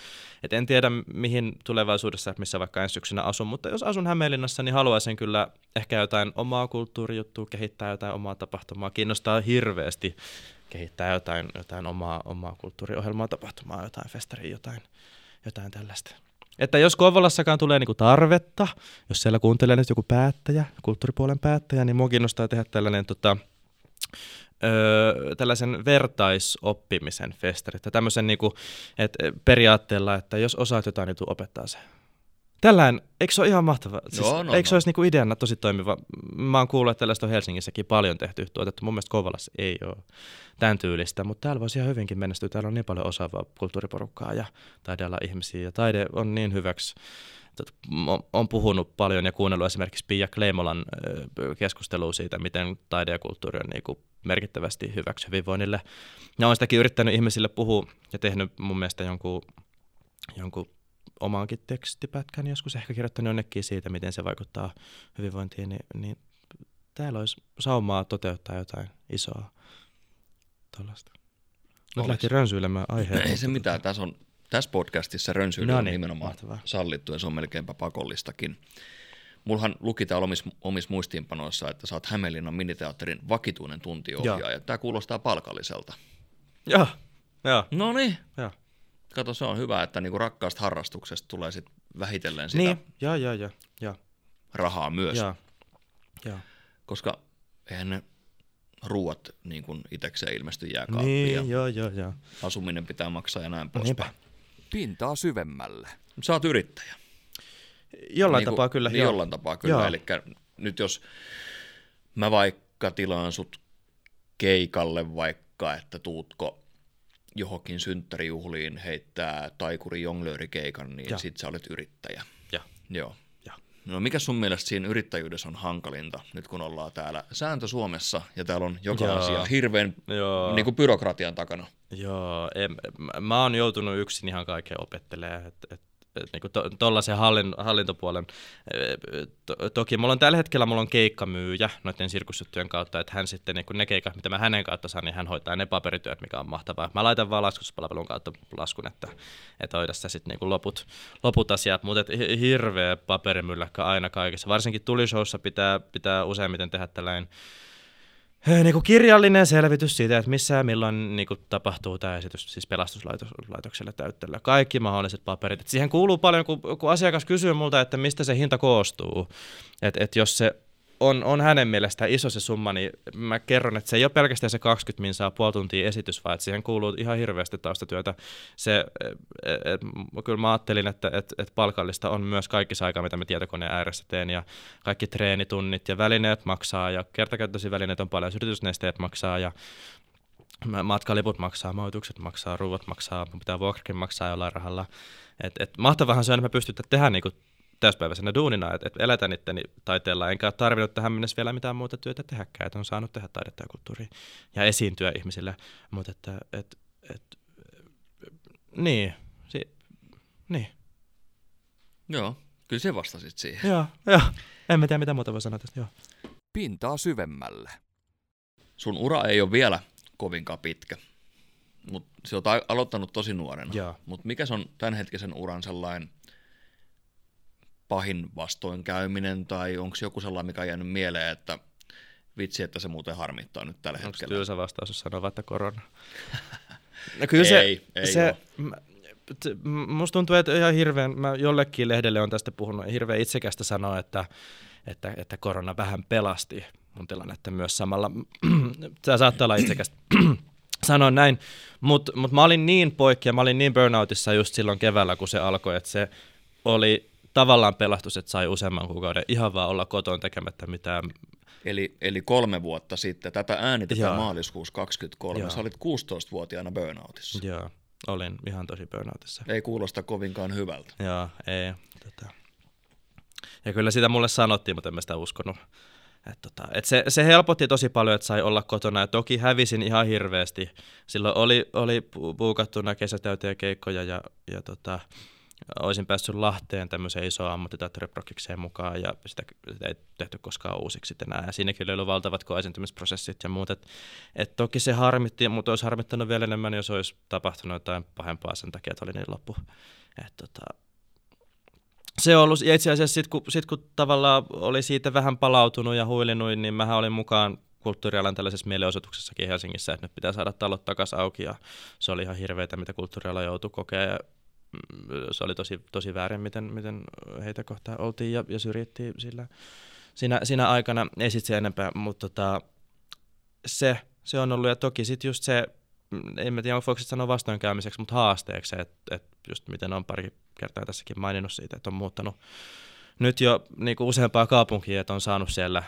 että en tiedä mihin tulevaisuudessa, missä vaikka ensi syksynä asun, mutta jos asun Hämeenlinnassa, niin haluaisin kyllä ehkä jotain omaa kulttuurijuttua, kehittää jotain omaa tapahtumaa, kiinnostaa hirveästi kehittää jotain, jotain omaa, omaa kulttuuriohjelmaa, tapahtumaa, jotain festaria, jotain, jotain tällaista. Että jos Kouvolassakaan tulee niinku tarvetta, jos siellä kuuntelee nyt joku päättäjä, kulttuuripuolen päättäjä, niin mua kiinnostaa tehdä tällainen tota, öö, tällaisen vertaisoppimisen festari. Tämmöisen niinku, et periaatteella, että jos osaat jotain, niin opettaa se. Tällään, eikö se ole ihan mahtava? Siis, no, no, eikö se no. olisi niinku ideana tosi toimiva? Mä oon kuullut, että tällaista on Helsingissäkin paljon tehty tuotettu. Mun mielestä Kouvolassa ei ole tämän tyylistä, mutta täällä voisi ihan hyvinkin menestyä. Täällä on niin paljon osaavaa kulttuuriporukkaa ja taidealla ihmisiä ja taide on niin hyväksi on puhunut paljon ja kuunnellut esimerkiksi Pia Kleimolan keskustelua siitä, miten taide ja kulttuuri on niin merkittävästi hyväksi hyvinvoinnille. Ja olen sitäkin yrittänyt ihmisille puhua ja tehnyt mun mielestä jonkun, jonkun omaankin tekstipätkän joskus ehkä kirjoittanut jonnekin siitä, miten se vaikuttaa hyvinvointiin, niin, niin täällä olisi saumaa toteuttaa jotain isoa tuollaista. Nyt lähti rönsyilemään aiheen. Ei se mitään, tässä, on, tässä podcastissa rönsyily no on niin, nimenomaan mahtavaa. sallittu ja se on melkeinpä pakollistakin. Mullahan luki täällä omissa omis muistiinpanoissa, että sä oot Hämeenlinnan miniteatterin vakituinen tuntiohjaaja. Tämä kuulostaa palkalliselta. Joo, joo. No niin. Kato, se on hyvä, että niinku rakkaasta harrastuksesta tulee sit vähitellen sitä niin. ja, ja, ja, ja. rahaa myös. Ja. Ja. Koska eihän ne ruuat niin kuin itsekseen ilmesty jääkaappiin. Niin, joo, joo, joo. Asuminen pitää maksaa ja näin poispäin. Pintaa syvemmälle. Sä oot yrittäjä. Jollain niin tapaa kyllä. Niin jollain tapaa kyllä. Eli nyt jos mä vaikka tilaan sut keikalle vaikka, että tuutko johonkin synttärijuhliin heittää taikuri jonglöörikeikan, niin ja. sit sä olet yrittäjä. Ja. Joo. Ja. No mikä sun mielestä siinä yrittäjyydessä on hankalinta, nyt kun ollaan täällä sääntö Suomessa ja täällä on joka Joo. asia hirveän Niin kuin byrokratian takana? Joo, en, mä oon joutunut yksin ihan kaikkea opettelemaan, että et niin tuollaisen hallin, hallintopuolen. To, toki mulla on tällä hetkellä mulla on keikkamyyjä noiden sirkusjuttujen kautta, että hän sitten niin ne keikat, mitä mä hänen kautta saan, niin hän hoitaa ne paperityöt, mikä on mahtavaa. Mä laitan vaan laskutuspalvelun kautta laskun, että, että hoida sitä sitten niin loput, loput asiat, mutta hirveä paperimylläkkä aina kaikessa. Varsinkin tulishowssa pitää, pitää useimmiten tehdä tällainen niin kuin kirjallinen selvitys siitä, että missä ja milloin niin kuin tapahtuu tämä esitys siis pelastuslaitokselle täyttelyllä. Kaikki mahdolliset paperit. Et siihen kuuluu paljon, kun, kun asiakas kysyy multa, että mistä se hinta koostuu. Että et jos se on, on hänen mielestään iso se summa, niin mä kerron, että se ei ole pelkästään se 20 min saa puoli tuntia esitys, vaan että siihen kuuluu ihan hirveästi taustatyötä. Se, et, et, kyllä mä ajattelin, että et, et palkallista on myös kaikki se aika, mitä mä tietokoneen ääressä teen, ja kaikki treenitunnit ja välineet maksaa, ja kertakäyttöisiä välineet on paljon, yritysnesteet maksaa, ja matkaliput maksaa, majoitukset maksaa, ruuat maksaa, pitää vuokrakin maksaa jollain rahalla. Et, et mahtavahan se on, että me pystytään tehdä niinku täyspäiväisenä duunina, että, että eletän itteni taiteella, enkä ole tarvinnut tähän mennessä vielä mitään muuta työtä tehdäkään, että on saanut tehdä taidetta ja kulttuuria ja esiintyä ihmisille, mutta että, että, että niin, si, niin. Joo, kyllä se vastasit siihen. Joo, joo. En mä tiedä, mitä muuta voi sanoa tästä, joo. Pintaa syvemmälle. Sun ura ei ole vielä kovinkaan pitkä, mutta se on aloittanut tosi nuorena. Mutta mikä se on tämänhetkisen uran sellainen pahin vastoinkäyminen, tai onko joku sellainen, mikä on jäänyt mieleen, että vitsi, että se muuten harmittaa nyt tällä onko hetkellä. Onko se vastaus, jos sanoo, että korona? No kyllä se, ei, ei se, musta tuntuu, että ihan hirveän, mä jollekin lehdelle on tästä puhunut, hirveän itsekästä sanoa, että, että, että korona vähän pelasti mun tilannetta myös samalla. Tämä saattaa olla itsekästä sanoa näin, mutta mut mä olin niin poikki ja mä olin niin burnoutissa just silloin keväällä, kun se alkoi, että se oli tavallaan pelastus, että sai useamman kuukauden ihan vaan olla koton tekemättä mitään. Eli, eli kolme vuotta sitten, tätä äänitetään maaliskuussa 23, Joo. sä olit 16-vuotiaana burnoutissa. Joo, olin ihan tosi burnoutissa. Ei kuulosta kovinkaan hyvältä. Joo, ei. Tota. Ja kyllä sitä mulle sanottiin, mutta en mä sitä uskonut. Et tota, et se, se helpotti tosi paljon, että sai olla kotona ja toki hävisin ihan hirveästi. Silloin oli, oli pu- puukattuna kesätäyteen keikkoja ja, ja tota, olisin päässyt Lahteen tämmöiseen isoon ammattiteatteriprokkikseen mukaan ja sitä, sitä ei tehty koskaan uusiksi enää. Ja siinäkin oli ollut valtavat koesiintymisprosessit ja muut. Et, et toki se harmitti, mutta olisi harmittanut vielä enemmän, jos olisi tapahtunut jotain pahempaa sen takia, että oli niin loppu. Et tota, se on ollut, ja itse asiassa sitten kun, sit, kun tavallaan oli siitä vähän palautunut ja huilinut, niin mähän olin mukaan kulttuurialan tällaisessa mielenosoituksessakin Helsingissä, että nyt pitää saada talot takaisin auki ja se oli ihan hirveätä, mitä kulttuuriala joutui kokea ja se oli tosi, tosi väärin, miten, miten heitä kohtaan oltiin ja, ja syrjittiin sillä, siinä, siinä aikana, ei sitten se enempää, mutta tota, se, se on ollut ja toki sitten just se, mm, en mä tiedä voiko sanoa vastoinkäymiseksi, mutta haasteeksi, että et just miten on pari kertaa tässäkin maininnut siitä, että on muuttanut nyt jo niin kuin useampaa kaupunkia, että on saanut siellä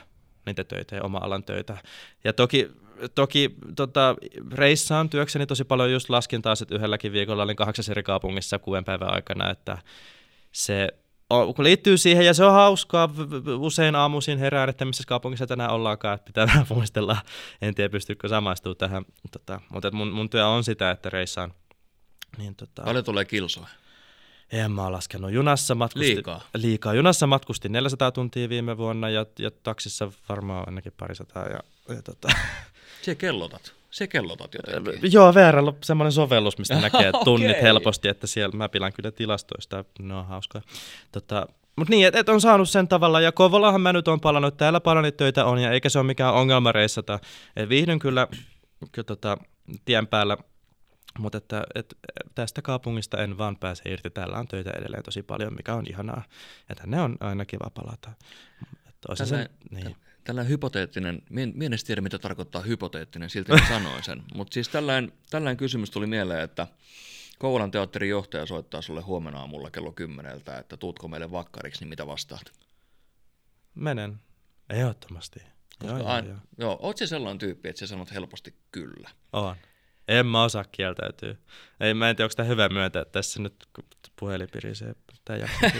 niitä töitä ja oma alan töitä. Ja toki, toki tota, reissaan työkseni tosi paljon just laskin taas, että yhdelläkin viikolla olin kahdeksassa eri kaupungissa kuuden päivän aikana, että se on, kun liittyy siihen ja se on hauskaa, usein aamuisin herään, että missä kaupungissa tänään ollaankaan, että pitää vähän muistella, en tiedä pystyykö samaistumaan tähän, tota, mutta mun, mun työ on sitä, että reissaan. Niin, tota, Paljon tulee kilsoja. en mä ole laskenut. Junassa matkustin, Liikaa. liikaa. Junassa matkustin 400 tuntia viime vuonna ja, ja taksissa varmaan ainakin parisataa. Ja, ja tota, Se kellotat. Se kellotat jotenkin. joo, VRL on semmoinen sovellus, mistä näkee tunnit helposti, että siellä mä pilän kyllä tilastoista, ne on hauskaa. Tota, mutta niin, että et on saanut sen tavalla, ja Kovolahan mä nyt on palannut, täällä paljon töitä on, ja eikä se ole mikään ongelma reissata. Et viihdyn kyllä, kyllä tota, tien päällä, mutta että, et, tästä kaupungista en vaan pääse irti. Täällä on töitä edelleen tosi paljon, mikä on ihanaa. Ja tänne on aina kiva palata. Että olisi se, Tällä- niin. Tällainen hypoteettinen, mie en, mie en edes tiedä mitä tarkoittaa hypoteettinen, silti mä sanoin sen. Mutta siis tällainen, tällainen kysymys tuli mieleen, että Kouvolan teatterin johtaja soittaa sulle huomenna aamulla kello kymmeneltä, että tuutko meille vakkariksi, niin mitä vastaat? Menen. Ehdottomasti. Koska Joo, joo, aina, joo. joo, oot se sellainen tyyppi, että sä sanot helposti kyllä. On. En mä osaa kieltäytyä. Ei, mä en tiedä, onko tämä hyvä myöntää että tässä nyt, kun puhelin pirisee, tämä jakso.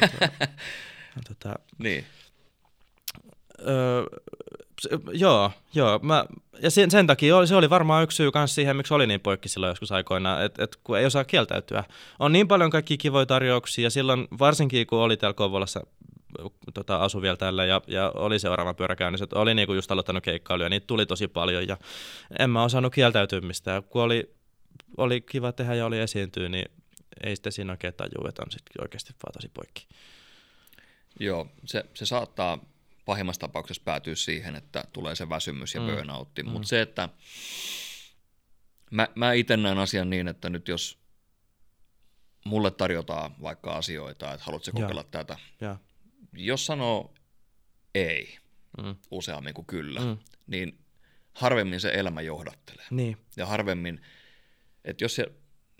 tota, Niin. Öö, joo, joo. Mä, ja sen, sen takia se oli varmaan yksi syy myös siihen, miksi oli niin poikki silloin joskus aikoinaan, että et, kun ei osaa kieltäytyä. On niin paljon kaikkia kivoja tarjouksia, ja silloin varsinkin kun oli täällä Kouvolassa tota, asu vielä täällä ja, ja oli seuraava pyörä käynnissä, että oli niinku just aloittanut keikkailuja, niitä tuli tosi paljon ja en mä osannut kieltäytyä mistään. Kun oli, oli kiva tehdä ja oli esiintyä, niin ei sitten siinä oikein tajua, että on sitten oikeasti vaan tosi poikki. Joo, se, se saattaa pahimmassa tapauksessa päätyä siihen, että tulee se väsymys ja mm. burnoutti, mm. mutta se, että mä, mä itse näen asian niin, että nyt jos mulle tarjotaan vaikka asioita, että haluatko kokeilla tätä, Ja, jos sanoo ei mm, useammin kuin kyllä, Mm. mm. niin harvemmin se elämä johdattelee. niin, Ja harvemmin, että jos se,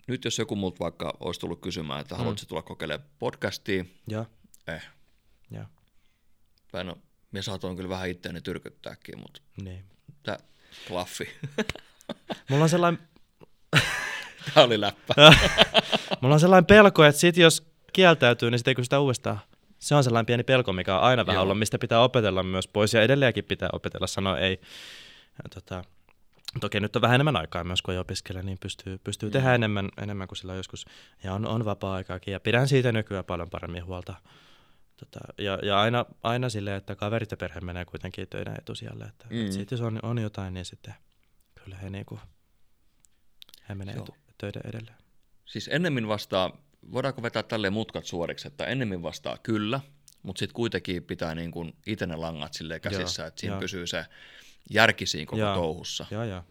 nyt jos joku multa vaikka olisi tullut kysymään, että haluatko tulla kokeilemaan podcastia, ja, eh, ja, tai no, minä saatoin kyllä vähän itseäni tyrkyttääkin, mutta niin. tämä klaffi, Mulla on sellainen tämä oli läppä. Mulla on sellainen pelko, että sit jos kieltäytyy, niin sitten ei kysytä uudestaan. Se on sellainen pieni pelko, mikä on aina vähän Joo. ollut, mistä pitää opetella myös pois. Ja edelleenkin pitää opetella sanoa ei. Ja tota, toki nyt on vähän enemmän aikaa myös, kun ei opiskele, niin pystyy, pystyy mm. tehdä enemmän, enemmän kuin silloin joskus. Ja on, on vapaa-aikaakin. Ja pidän siitä nykyään paljon paremmin huolta. Tota, ja, ja aina, aina silleen, että kaverit ja perhe menee kuitenkin töiden etusijalle. Että, mm. Mm. et sit jos on, on jotain, niin sitten kyllä he, niinku, he menee etu, töiden edelleen. Siis ennemmin vastaa, voidaanko vetää tälleen mutkat suoriksi, että ennemmin vastaa kyllä, mutta sitten kuitenkin pitää niin kuin itse ne langat silleen käsissä, Joo, että siinä joo. pysyy se järki siinä koko Joo. touhussa. Joo, joo.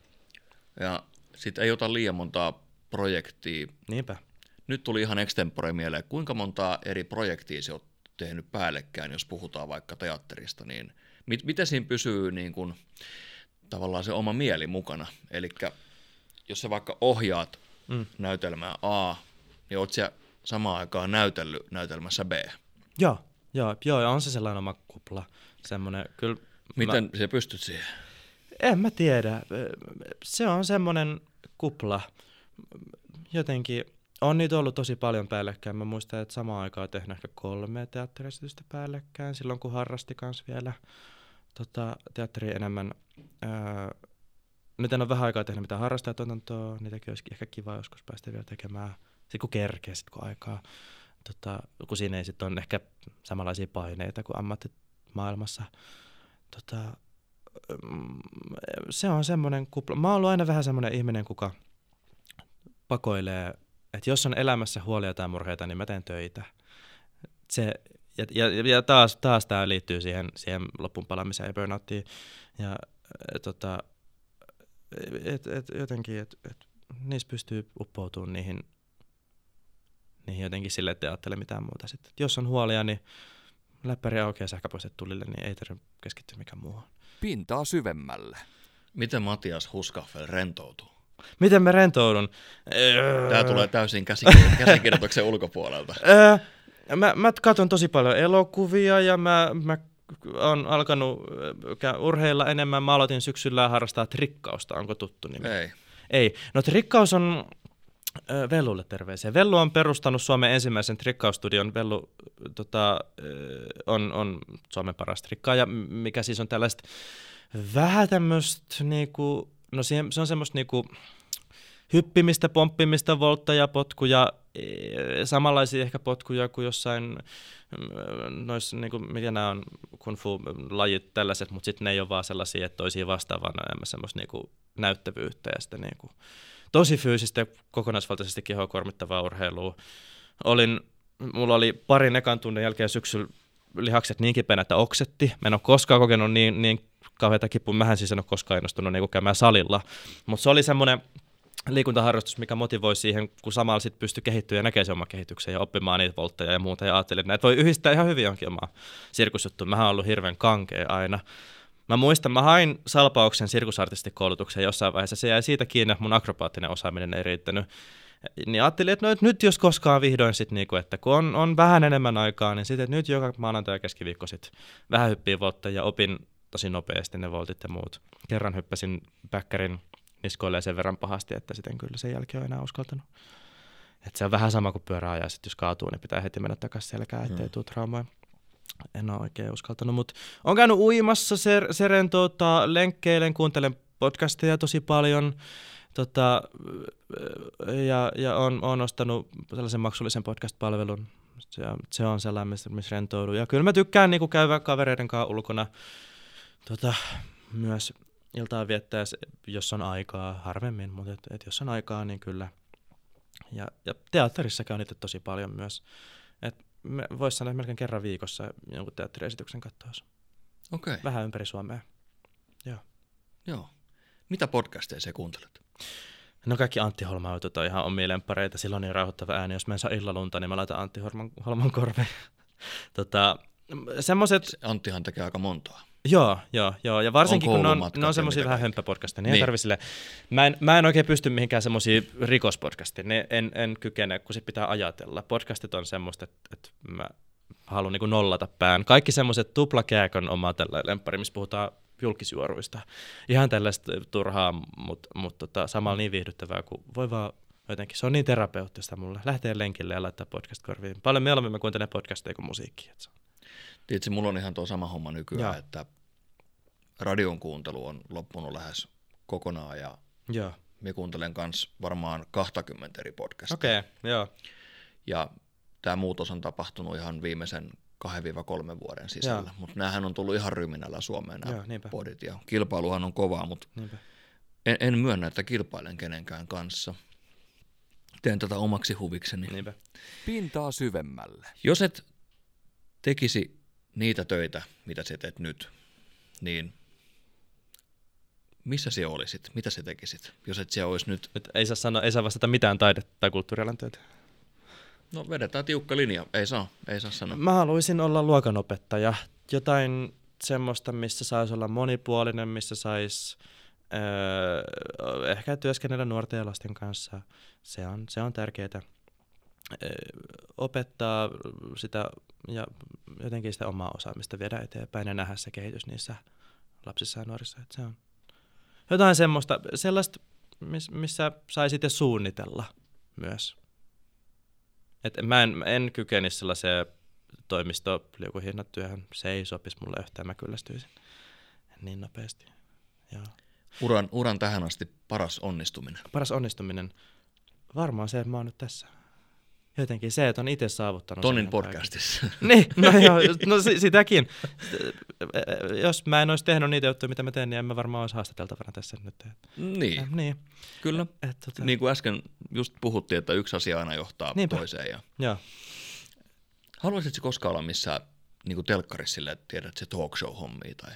Ja sitten ei ota liian montaa projektia. Niinpä. Nyt tuli ihan extempore mieleen, kuinka montaa eri projektia se oot tehnyt päällekkäin, jos puhutaan vaikka teatterista, niin mit, miten siinä pysyy niin kuin, tavallaan se oma mieli mukana? Eli jos sä vaikka ohjaat Mm. näytelmää A, niin oot sä samaan aikaan näytellyt näytelmässä B. Joo, joo, joo, ja on se sellainen oma kupla. Semmoinen, kyllä... Miten mä... se pystyt siihen? En mä tiedä. Se on semmoinen kupla. Jotenkin on niitä ollut tosi paljon päällekkäin. Mä muistan, että samaan aikaan tehnyt ehkä kolme teatteriesitystä päällekkäin silloin, kun harrasti kans vielä tota, teatteri enemmän. Öö, nyt en ole vähän aikaa tehnyt mitään harrastajatuotantoa, niitäkin olisi ehkä kiva joskus päästä vielä tekemään. Sitten kun kerkee, sit kun aikaa. Tota, kun siinä ei sitten ole ehkä samanlaisia paineita kuin ammattimaailmassa. Tota, mm, se on semmoinen kupla. Mä oon ollut aina vähän semmoinen ihminen, kuka pakoilee, että jos on elämässä huolia tai murheita, niin mä teen töitä. Se, ja, ja, ja taas, taas tämä liittyy siihen, siihen loppuun palaamiseen ja burnouttiin. Ja et, tota, et, et, jotenkin, että et, niissä pystyy uppoutumaan niihin, niihin jotenkin sille, että ajattele mitään muuta. Sitten, jos on huolia, niin läppäri auki ja sähköpostit tulille, niin ei tarvitse keskittyä mikään muuhun. Pintaa syvemmälle. Miten Matias Huskaffel rentoutuu? Miten mä rentoudun? Tämä tulee täysin käsikirjoituksen ulkopuolelta. mä, mä katson tosi paljon elokuvia ja mä, mä on alkanut urheilla enemmän. Mä aloitin syksyllä harrastaa trikkausta. Onko tuttu nimi? Ei. Ei. No trikkaus on Vellulle terveisiä. Vellu on perustanut Suomen ensimmäisen trikkaustudion. Vellu tota, on, on Suomen paras trikkaaja, mikä siis on tällaista vähän tämmöistä niinku, no se on semmoista niinku, hyppimistä, pomppimista, voltteja, potkuja, e, samanlaisia ehkä potkuja kuin jossain mm, noissa, niin kuin, mikä nämä on, kung fu-lajit tällaiset, mutta sitten ne ei ole vaan sellaisia, että toisiin vastaavana enemmän semmoista niin näyttävyyttä ja sitten niin kuin, tosi fyysistä ja kokonaisvaltaisesti kehoa kormittavaa urheilua. Olin, mulla oli parin ekan tunnin jälkeen syksyllä lihakset niin kipeänä, että oksetti. Mä en ole koskaan kokenut niin, niin kauheita kipua. Mähän siis en ole koskaan innostunut niin käymään salilla. Mutta se oli semmoinen liikuntaharrastus, mikä motivoi siihen, kun samalla sitten pystyy kehittyä ja näkee sen oman kehityksen ja oppimaan niitä voltteja ja muuta. Ja ajattelin, että näitä voi yhdistää ihan hyvin jonkin omaa sirkusjuttuun. Mähän ollut hirveän kankea aina. Mä muistan, mä hain salpauksen sirkusartistikoulutukseen jossain vaiheessa. Se jäi siitä kiinni, että mun akrobaattinen osaaminen ei riittänyt. Niin ajattelin, että no, että nyt jos koskaan vihdoin sitten, niinku, että kun on, on vähän enemmän aikaa, niin sitten nyt joka maanantai ja keskiviikko sitten vähän hyppii voltteja ja opin tosi nopeasti ne voltit ja muut. Kerran hyppäsin backerin niskoilee sen verran pahasti, että sitten kyllä sen jälkeen on enää uskaltanut. Et se on vähän sama kuin pyöräajaa, että jos kaatuu, niin pitää heti mennä takaisin selkään, ettei mm. tule traumaa. En ole oikein uskaltanut, mutta on käynyt uimassa, se, se rentouttaa, lenkkeilen, kuuntelen podcasteja tosi paljon. Tota, ja, ja on, on ostanut sellaisen maksullisen podcast-palvelun. Se, se on sellainen, missä, rentoudun. Ja kyllä mä tykkään niin käydä kavereiden kanssa ulkona tota, myös iltaa viettää, jos on aikaa, harvemmin, mutta et, et jos on aikaa, niin kyllä. Ja, ja teatterissa käyn itse tosi paljon myös. Et voisi sanoa, että melkein kerran viikossa jonkun teatteriesityksen katsoisi. Okei. Okay. Vähän ympäri Suomea. Joo. Joo. Mitä podcasteja sä kuuntelet? No kaikki Antti Holman jutut on ihan omia lempareita. Silloin on niin rauhoittava ääni. Jos mä en saa illalunta, niin mä laitan Antti Holman, Holman korveen. tota, semmoset... Anttihan tekee aika montaa. Joo, joo, joo. Ja varsinkin on kun ne on, ne on semmoisia vähän hömppäpodcasteja, niin, niin. Sille, mä, en, mä en oikein pysty mihinkään semmoisiin rikospodcastiin, ne, en, en kykene, kun sit pitää ajatella. Podcastit on semmoista, että, että mä haluan niin nollata pään. Kaikki semmoiset tuplakääkön oma tällainen lemppari, missä puhutaan julkisjuoruista. Ihan tällaista turhaa, mutta mut tota, samalla niin viihdyttävää, kun voi vaan jotenkin, se on niin terapeuttista mulle. Lähteä lenkille ja laittaa podcast korviin. Paljon mieluummin mä kuuntelen podcasteja kuin musiikkia. Tietysti mulla on ihan tuo sama homma nykyään, ja. että radion kuuntelu on loppunut lähes kokonaan ja ja. me kuuntelen kanssa varmaan 20 eri podcastia. Okei, okay, joo. Ja tämä muutos on tapahtunut ihan viimeisen 2-3 vuoden sisällä, mutta näähän on tullut ihan ryminällä Suomeen nämä Joo, podit ja kilpailuhan on kovaa, mutta en, en myönnä, että kilpailen kenenkään kanssa. Teen tätä omaksi huvikseni. Niinpä. Pintaa syvemmälle. Jos et tekisi niitä töitä, mitä sä teet nyt, niin missä se olisit? Mitä sä tekisit, jos et siellä olisi nyt? nyt ei, saa sanoa, ei saa vastata mitään taide- tai kulttuurialan työtä. No vedetään tiukka linja. Ei saa, ei saa sanoa. Mä haluaisin olla luokanopettaja. Jotain semmoista, missä saisi olla monipuolinen, missä saisi öö, ehkä työskennellä nuorten ja lasten kanssa. Se on, se on tärkeää. Öö, opettaa sitä ja jotenkin sitä omaa osaamista viedä eteenpäin ja nähdä se kehitys niissä lapsissa ja nuorissa. Että se on jotain semmoista, sellaista, miss, missä sai sitten suunnitella myös. Et mä en, en kykenisi sellaiseen toimistoliukuhinnatyöhön. Se ei sopisi mulle yhtään, mä kyllästyisin niin nopeasti. Joo. Uran, uran tähän asti paras onnistuminen. Paras onnistuminen, varmaan se, että mä oon nyt tässä. Jotenkin se, että on itse saavuttanut. Tonnin sen podcastissa. kaiken. Niin, no joo, no si- sitäkin. Jos mä en olisi tehnyt niitä juttuja, mitä mä teen, niin en mä varmaan olisi haastateltavana tässä nyt. Niin, äh, niin. kyllä. Et, tota, Niin kuin äsken just puhuttiin, että yksi asia aina johtaa Niinpä. toiseen. Ja... Joo. Haluaisitko koskaan olla missään niin kuin telkkarissa silleen, että tiedät se talk show hommia tai,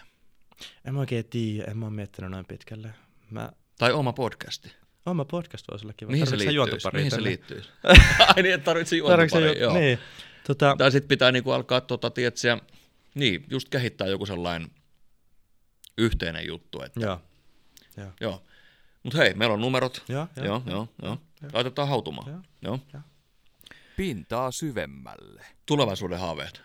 En mä oikein tiedä, en mä ole miettinyt noin pitkälle. Mä, tai oma podcasti? Oma podcast voisi olla kiva. Mihin se Tarvitsetko sä liittyisi? Mihin se tänne? liittyisi? Ai niin, että sä juontoparia, ju- joo. Niin. Tota, Tai sitten pitää niinku alkaa, tota, tiedätkö, niin, just kehittää joku sellainen yhteinen juttu. Että, joo. Joo. Joo. Mutta hei, meillä on numerot. Joo, Joo, joo, joo, joo. joo. Laitetaan hautumaan. Joo. Joo. Pintaa syvemmälle. Tulevaisuuden haaveet.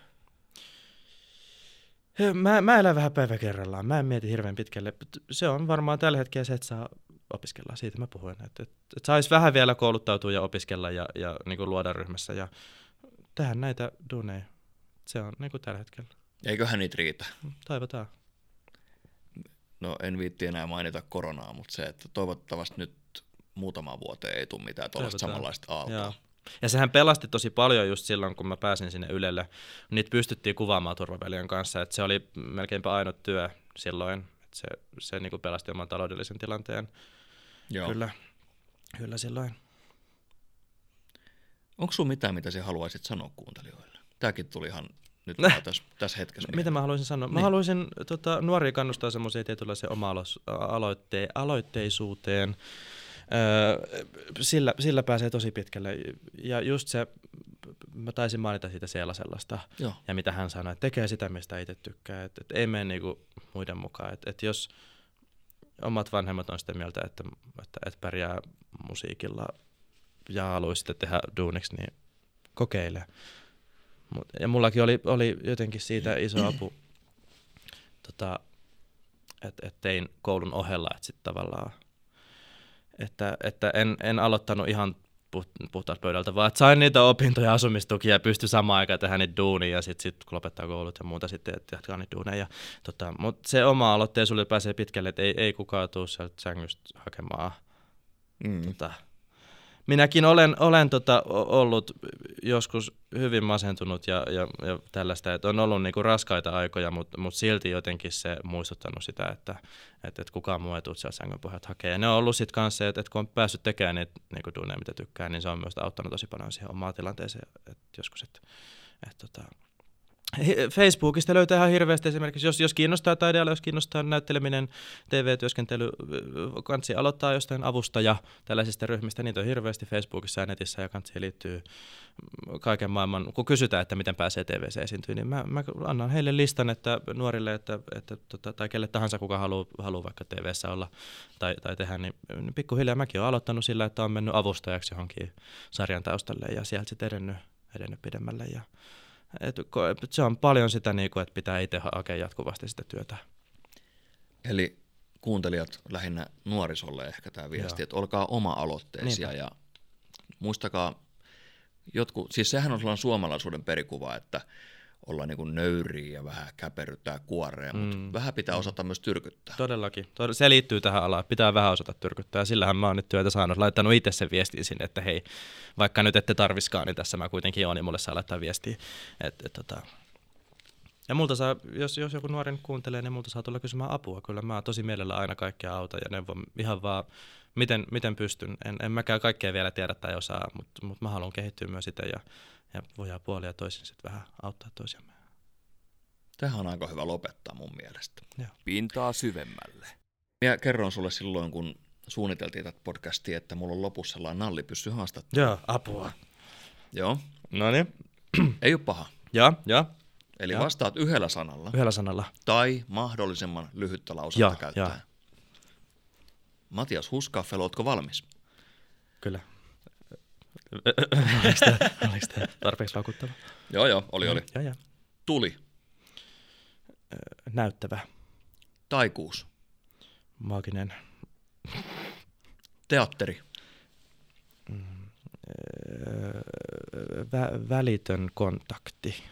Mä, mä elän vähän päivä kerrallaan. Mä en mieti hirveän pitkälle. Se on varmaan tällä hetkellä se, että saa opiskella. Siitä mä puhuin. Että, että, että saisi vähän vielä kouluttautua ja opiskella ja, ja niin kuin luoda ryhmässä ja tehdä näitä duuneja. Se on niin kuin tällä hetkellä. Eiköhän niitä riitä. Toivotaan. No en viitti enää mainita koronaa, mutta se, että toivottavasti nyt muutama vuoteen ei tule mitään tuollaista samanlaista aaltoa. Joo. Ja sehän pelasti tosi paljon just silloin, kun mä pääsin sinne Ylelle. Niitä pystyttiin kuvaamaan turvavälien kanssa, että se oli melkeinpä ainut työ silloin. Että se se niin kuin pelasti oman taloudellisen tilanteen. Joo. Kyllä, kyllä silloin. Onko sun mitään, mitä sä haluaisit sanoa kuuntelijoille? Tämäkin tuli ihan nyt vaan tässä, tässä hetkessä. Mitä mä haluaisin sanoa? Mä Niin. haluaisin tota, nuoria kannustaa semmoiseen tietynlaiseen oma-aloitte- aloitteisuuteen. Öö, sillä, sillä pääsee tosi pitkälle. Ja just se, mä taisin mainita siitä siellä sellaista, Joo. ja mitä hän sanoi, että tekee sitä, mistä itse tykkää. Että, että ei mene niinku muiden mukaan. Että, että jos omat vanhemmat on sitä mieltä, että, että, että pärjää musiikilla ja haluaisi tehdä duuniksi, niin kokeile. Mut, ja mullakin oli, oli jotenkin siitä iso apu, tota, että et tein koulun ohella, että sitten tavallaan, että, että en, en aloittanut ihan puhtaalta pöydältä, vaan että sain niitä opintoja ja asumistukia ja pystyi samaan aikaan tehdä niitä duunia ja sitten sit, kun lopettaa koulut ja muuta sitten, että jatkaa niitä duuneja. Ja, tota, Mutta se oma aloitteen sulle pääsee pitkälle, että ei, ei kukaan tule sieltä sängystä hakemaan Mm. tota, minäkin olen, olen tota, ollut joskus hyvin masentunut ja, ja, ja tällaista, että on ollut niinku raskaita aikoja, mutta mut silti jotenkin se muistuttanut sitä, että et, et kukaan muu ei tule siellä sängyn pohjalta hakea. Ja ne on ollut sitten kanssa että et kun on päässyt tekemään niitä niinku duuneja, mitä tykkää, niin se on myös auttanut tosi paljon siihen omaan tilanteeseen. Et joskus, että et, tota, Facebookista löytää ihan hirveästi esimerkiksi, jos, jos kiinnostaa taideala, jos kiinnostaa näytteleminen, TV-työskentely, kansi aloittaa jostain avustaja tällaisista ryhmistä, niitä on hirveästi Facebookissa ja netissä ja kansi liittyy mm, kaiken maailman, kun kysytään, että miten pääsee TV esiintyä, niin mä, mä annan heille listan, että nuorille, että, että tota, tai kelle tahansa, kuka haluaa haluu vaikka TVssä olla tai, tai tehdä, niin, niin pikkuhiljaa mäkin olen aloittanut sillä, että on mennyt avustajaksi johonkin sarjan taustalle ja sieltä sitten edennyt, edennyt pidemmälle ja et, se on paljon sitä, niin kuin, että pitää itse hakea jatkuvasti sitä työtä. Eli kuuntelijat lähinnä nuorisolle ehkä tämä viesti, Joo. että olkaa oma-aloitteisia Niinpä. ja muistakaa, jotkut, siis sehän on sellainen suomalaisuuden perikuva, että ollaan niin kuin nöyriä ja vähän käperryttää kuoreen, mutta Mm. vähän pitää osata myös tyrkyttää. Todellakin. Tod- se liittyy tähän alaan. Pitää vähän osata tyrkyttää. Ja sillähän mä oon nyt työtä saanut. Laittanut itse sen viestin sinne, että hei, vaikka nyt ette tarviskaan, niin tässä mä kuitenkin oon, niin mulle saa laittaa viestiä. Et, et, tota. Ja multa saa, jos, jos joku nuori kuuntelee, niin multa saa tulla kysymään apua. Kyllä mä tosi mielellä aina kaikkea auta ja neuvon ihan vaan, miten, miten pystyn. En, en mäkään kaikkea vielä tiedä tai osaa, mutta mut mä haluan kehittyä myös sitä ja, ja voidaan puolia ja toisin sitten vähän auttaa toisiamme. Tähän on aika hyvä lopettaa mun mielestä. Pintaa syvemmälle. Minä kerron sulle silloin, kun suunniteltiin tätä podcastia, että mulla on lopussa sellainen nallipyssy haastattelu. Joo, apua. Joo, No niin. ei ole paha. Joo, joo. Eli Joo. vastaat yhdellä sanalla Yhdellä sanalla. tai mahdollisimman lyhyttä lausetta Joo, käyttäen. joo. Matias Huskaffel, ootko valmis? Kyllä. Oliko tämä, oliko tämä tarpeeksi vakuuttava? Joo, joo, oli, oli. Joo, joo. Tuli. Näyttävä, Taikuus. maaginen, Teatteri. öö, vä- välitön kontakti,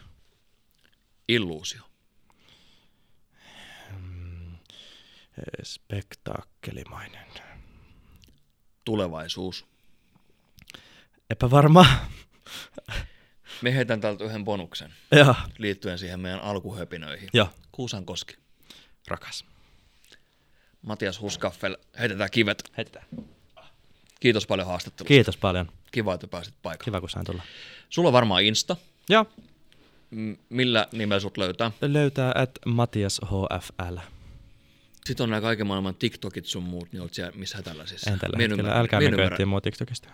Illuusio. öö, spektaakkelimainen, Tulevaisuus. Epävarma. Me heitän täältä yhden bonuksen Joo. liittyen siihen meidän alkuhöpinöihin. Joo. Kuusankoski. Rakas. Matias Huskaffel, heitetään kivet. Heitetään. Kiitos paljon haastattelusta. Kiitos paljon. Kiva, että pääsit paikalle. Kiva, kun sain tulla. Sulla on varmaan Insta. Joo. M- millä nimellä sut löytää? Löytää at Matias HFL. Sitten on nämä kaiken maailman TikTokit sun muut, niin oot siellä missä tällaisissa. En tällä Mie en hetkellä. ymmärrä- Älkää ymmärrä- etsiä mua TikTokista.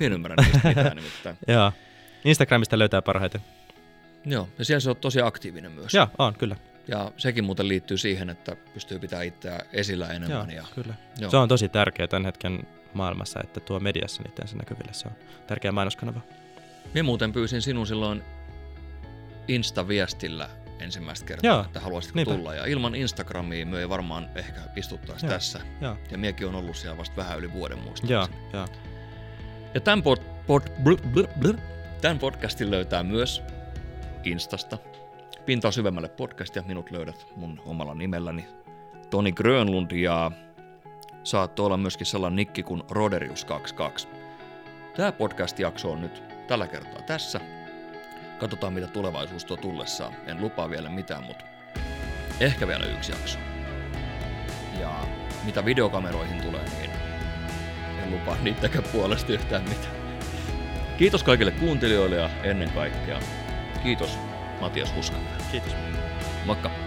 Mie en ymmärrä niistä mitään nimittäin. Joo. Instagramista löytää parhaiten. Joo, ja siellä se on tosi aktiivinen myös. Joo, on, kyllä. Ja sekin muuten liittyy siihen, että pystyy pitämään itseään esillä Joo, enemmän. ja, kyllä. Joo. Se on tosi tärkeää tämän hetken maailmassa, että tuo mediassa niiden näkyville. Se on tärkeä mainoskanava. Minä muuten pyysin sinun silloin Insta-viestillä ensimmäistä kertaa, Joo, että haluaisitko niinpä. tulla. Ja ilman Instagramia me ei varmaan ehkä istuttaisi Joo, tässä. Joo, Ja miekin on ollut siellä vasta vähän yli vuoden joo, muistaakseni. joo. Ja tämän, pod, pod, bl, bl, bl, tämän podcastin löytää myös Instasta. Pintaa syvemmälle podcast ja minut löydät mun omalla nimelläni Toni Grönlund ja saat olla myöskin sellainen nikki kuin Roderius22. Tämä podcast-jakso on nyt tällä kertaa tässä. Katsotaan mitä tulevaisuus tuo tullessaan. En lupaa vielä mitään, mutta ehkä vielä yksi jakso. Ja mitä videokameroihin tulee, niin lupaa niittäkään puolesta yhtään mitään. Kiitos kaikille kuuntelijoille ja ennen kaikkea kiitos Matias Huskanen. Kiitos. Moikka!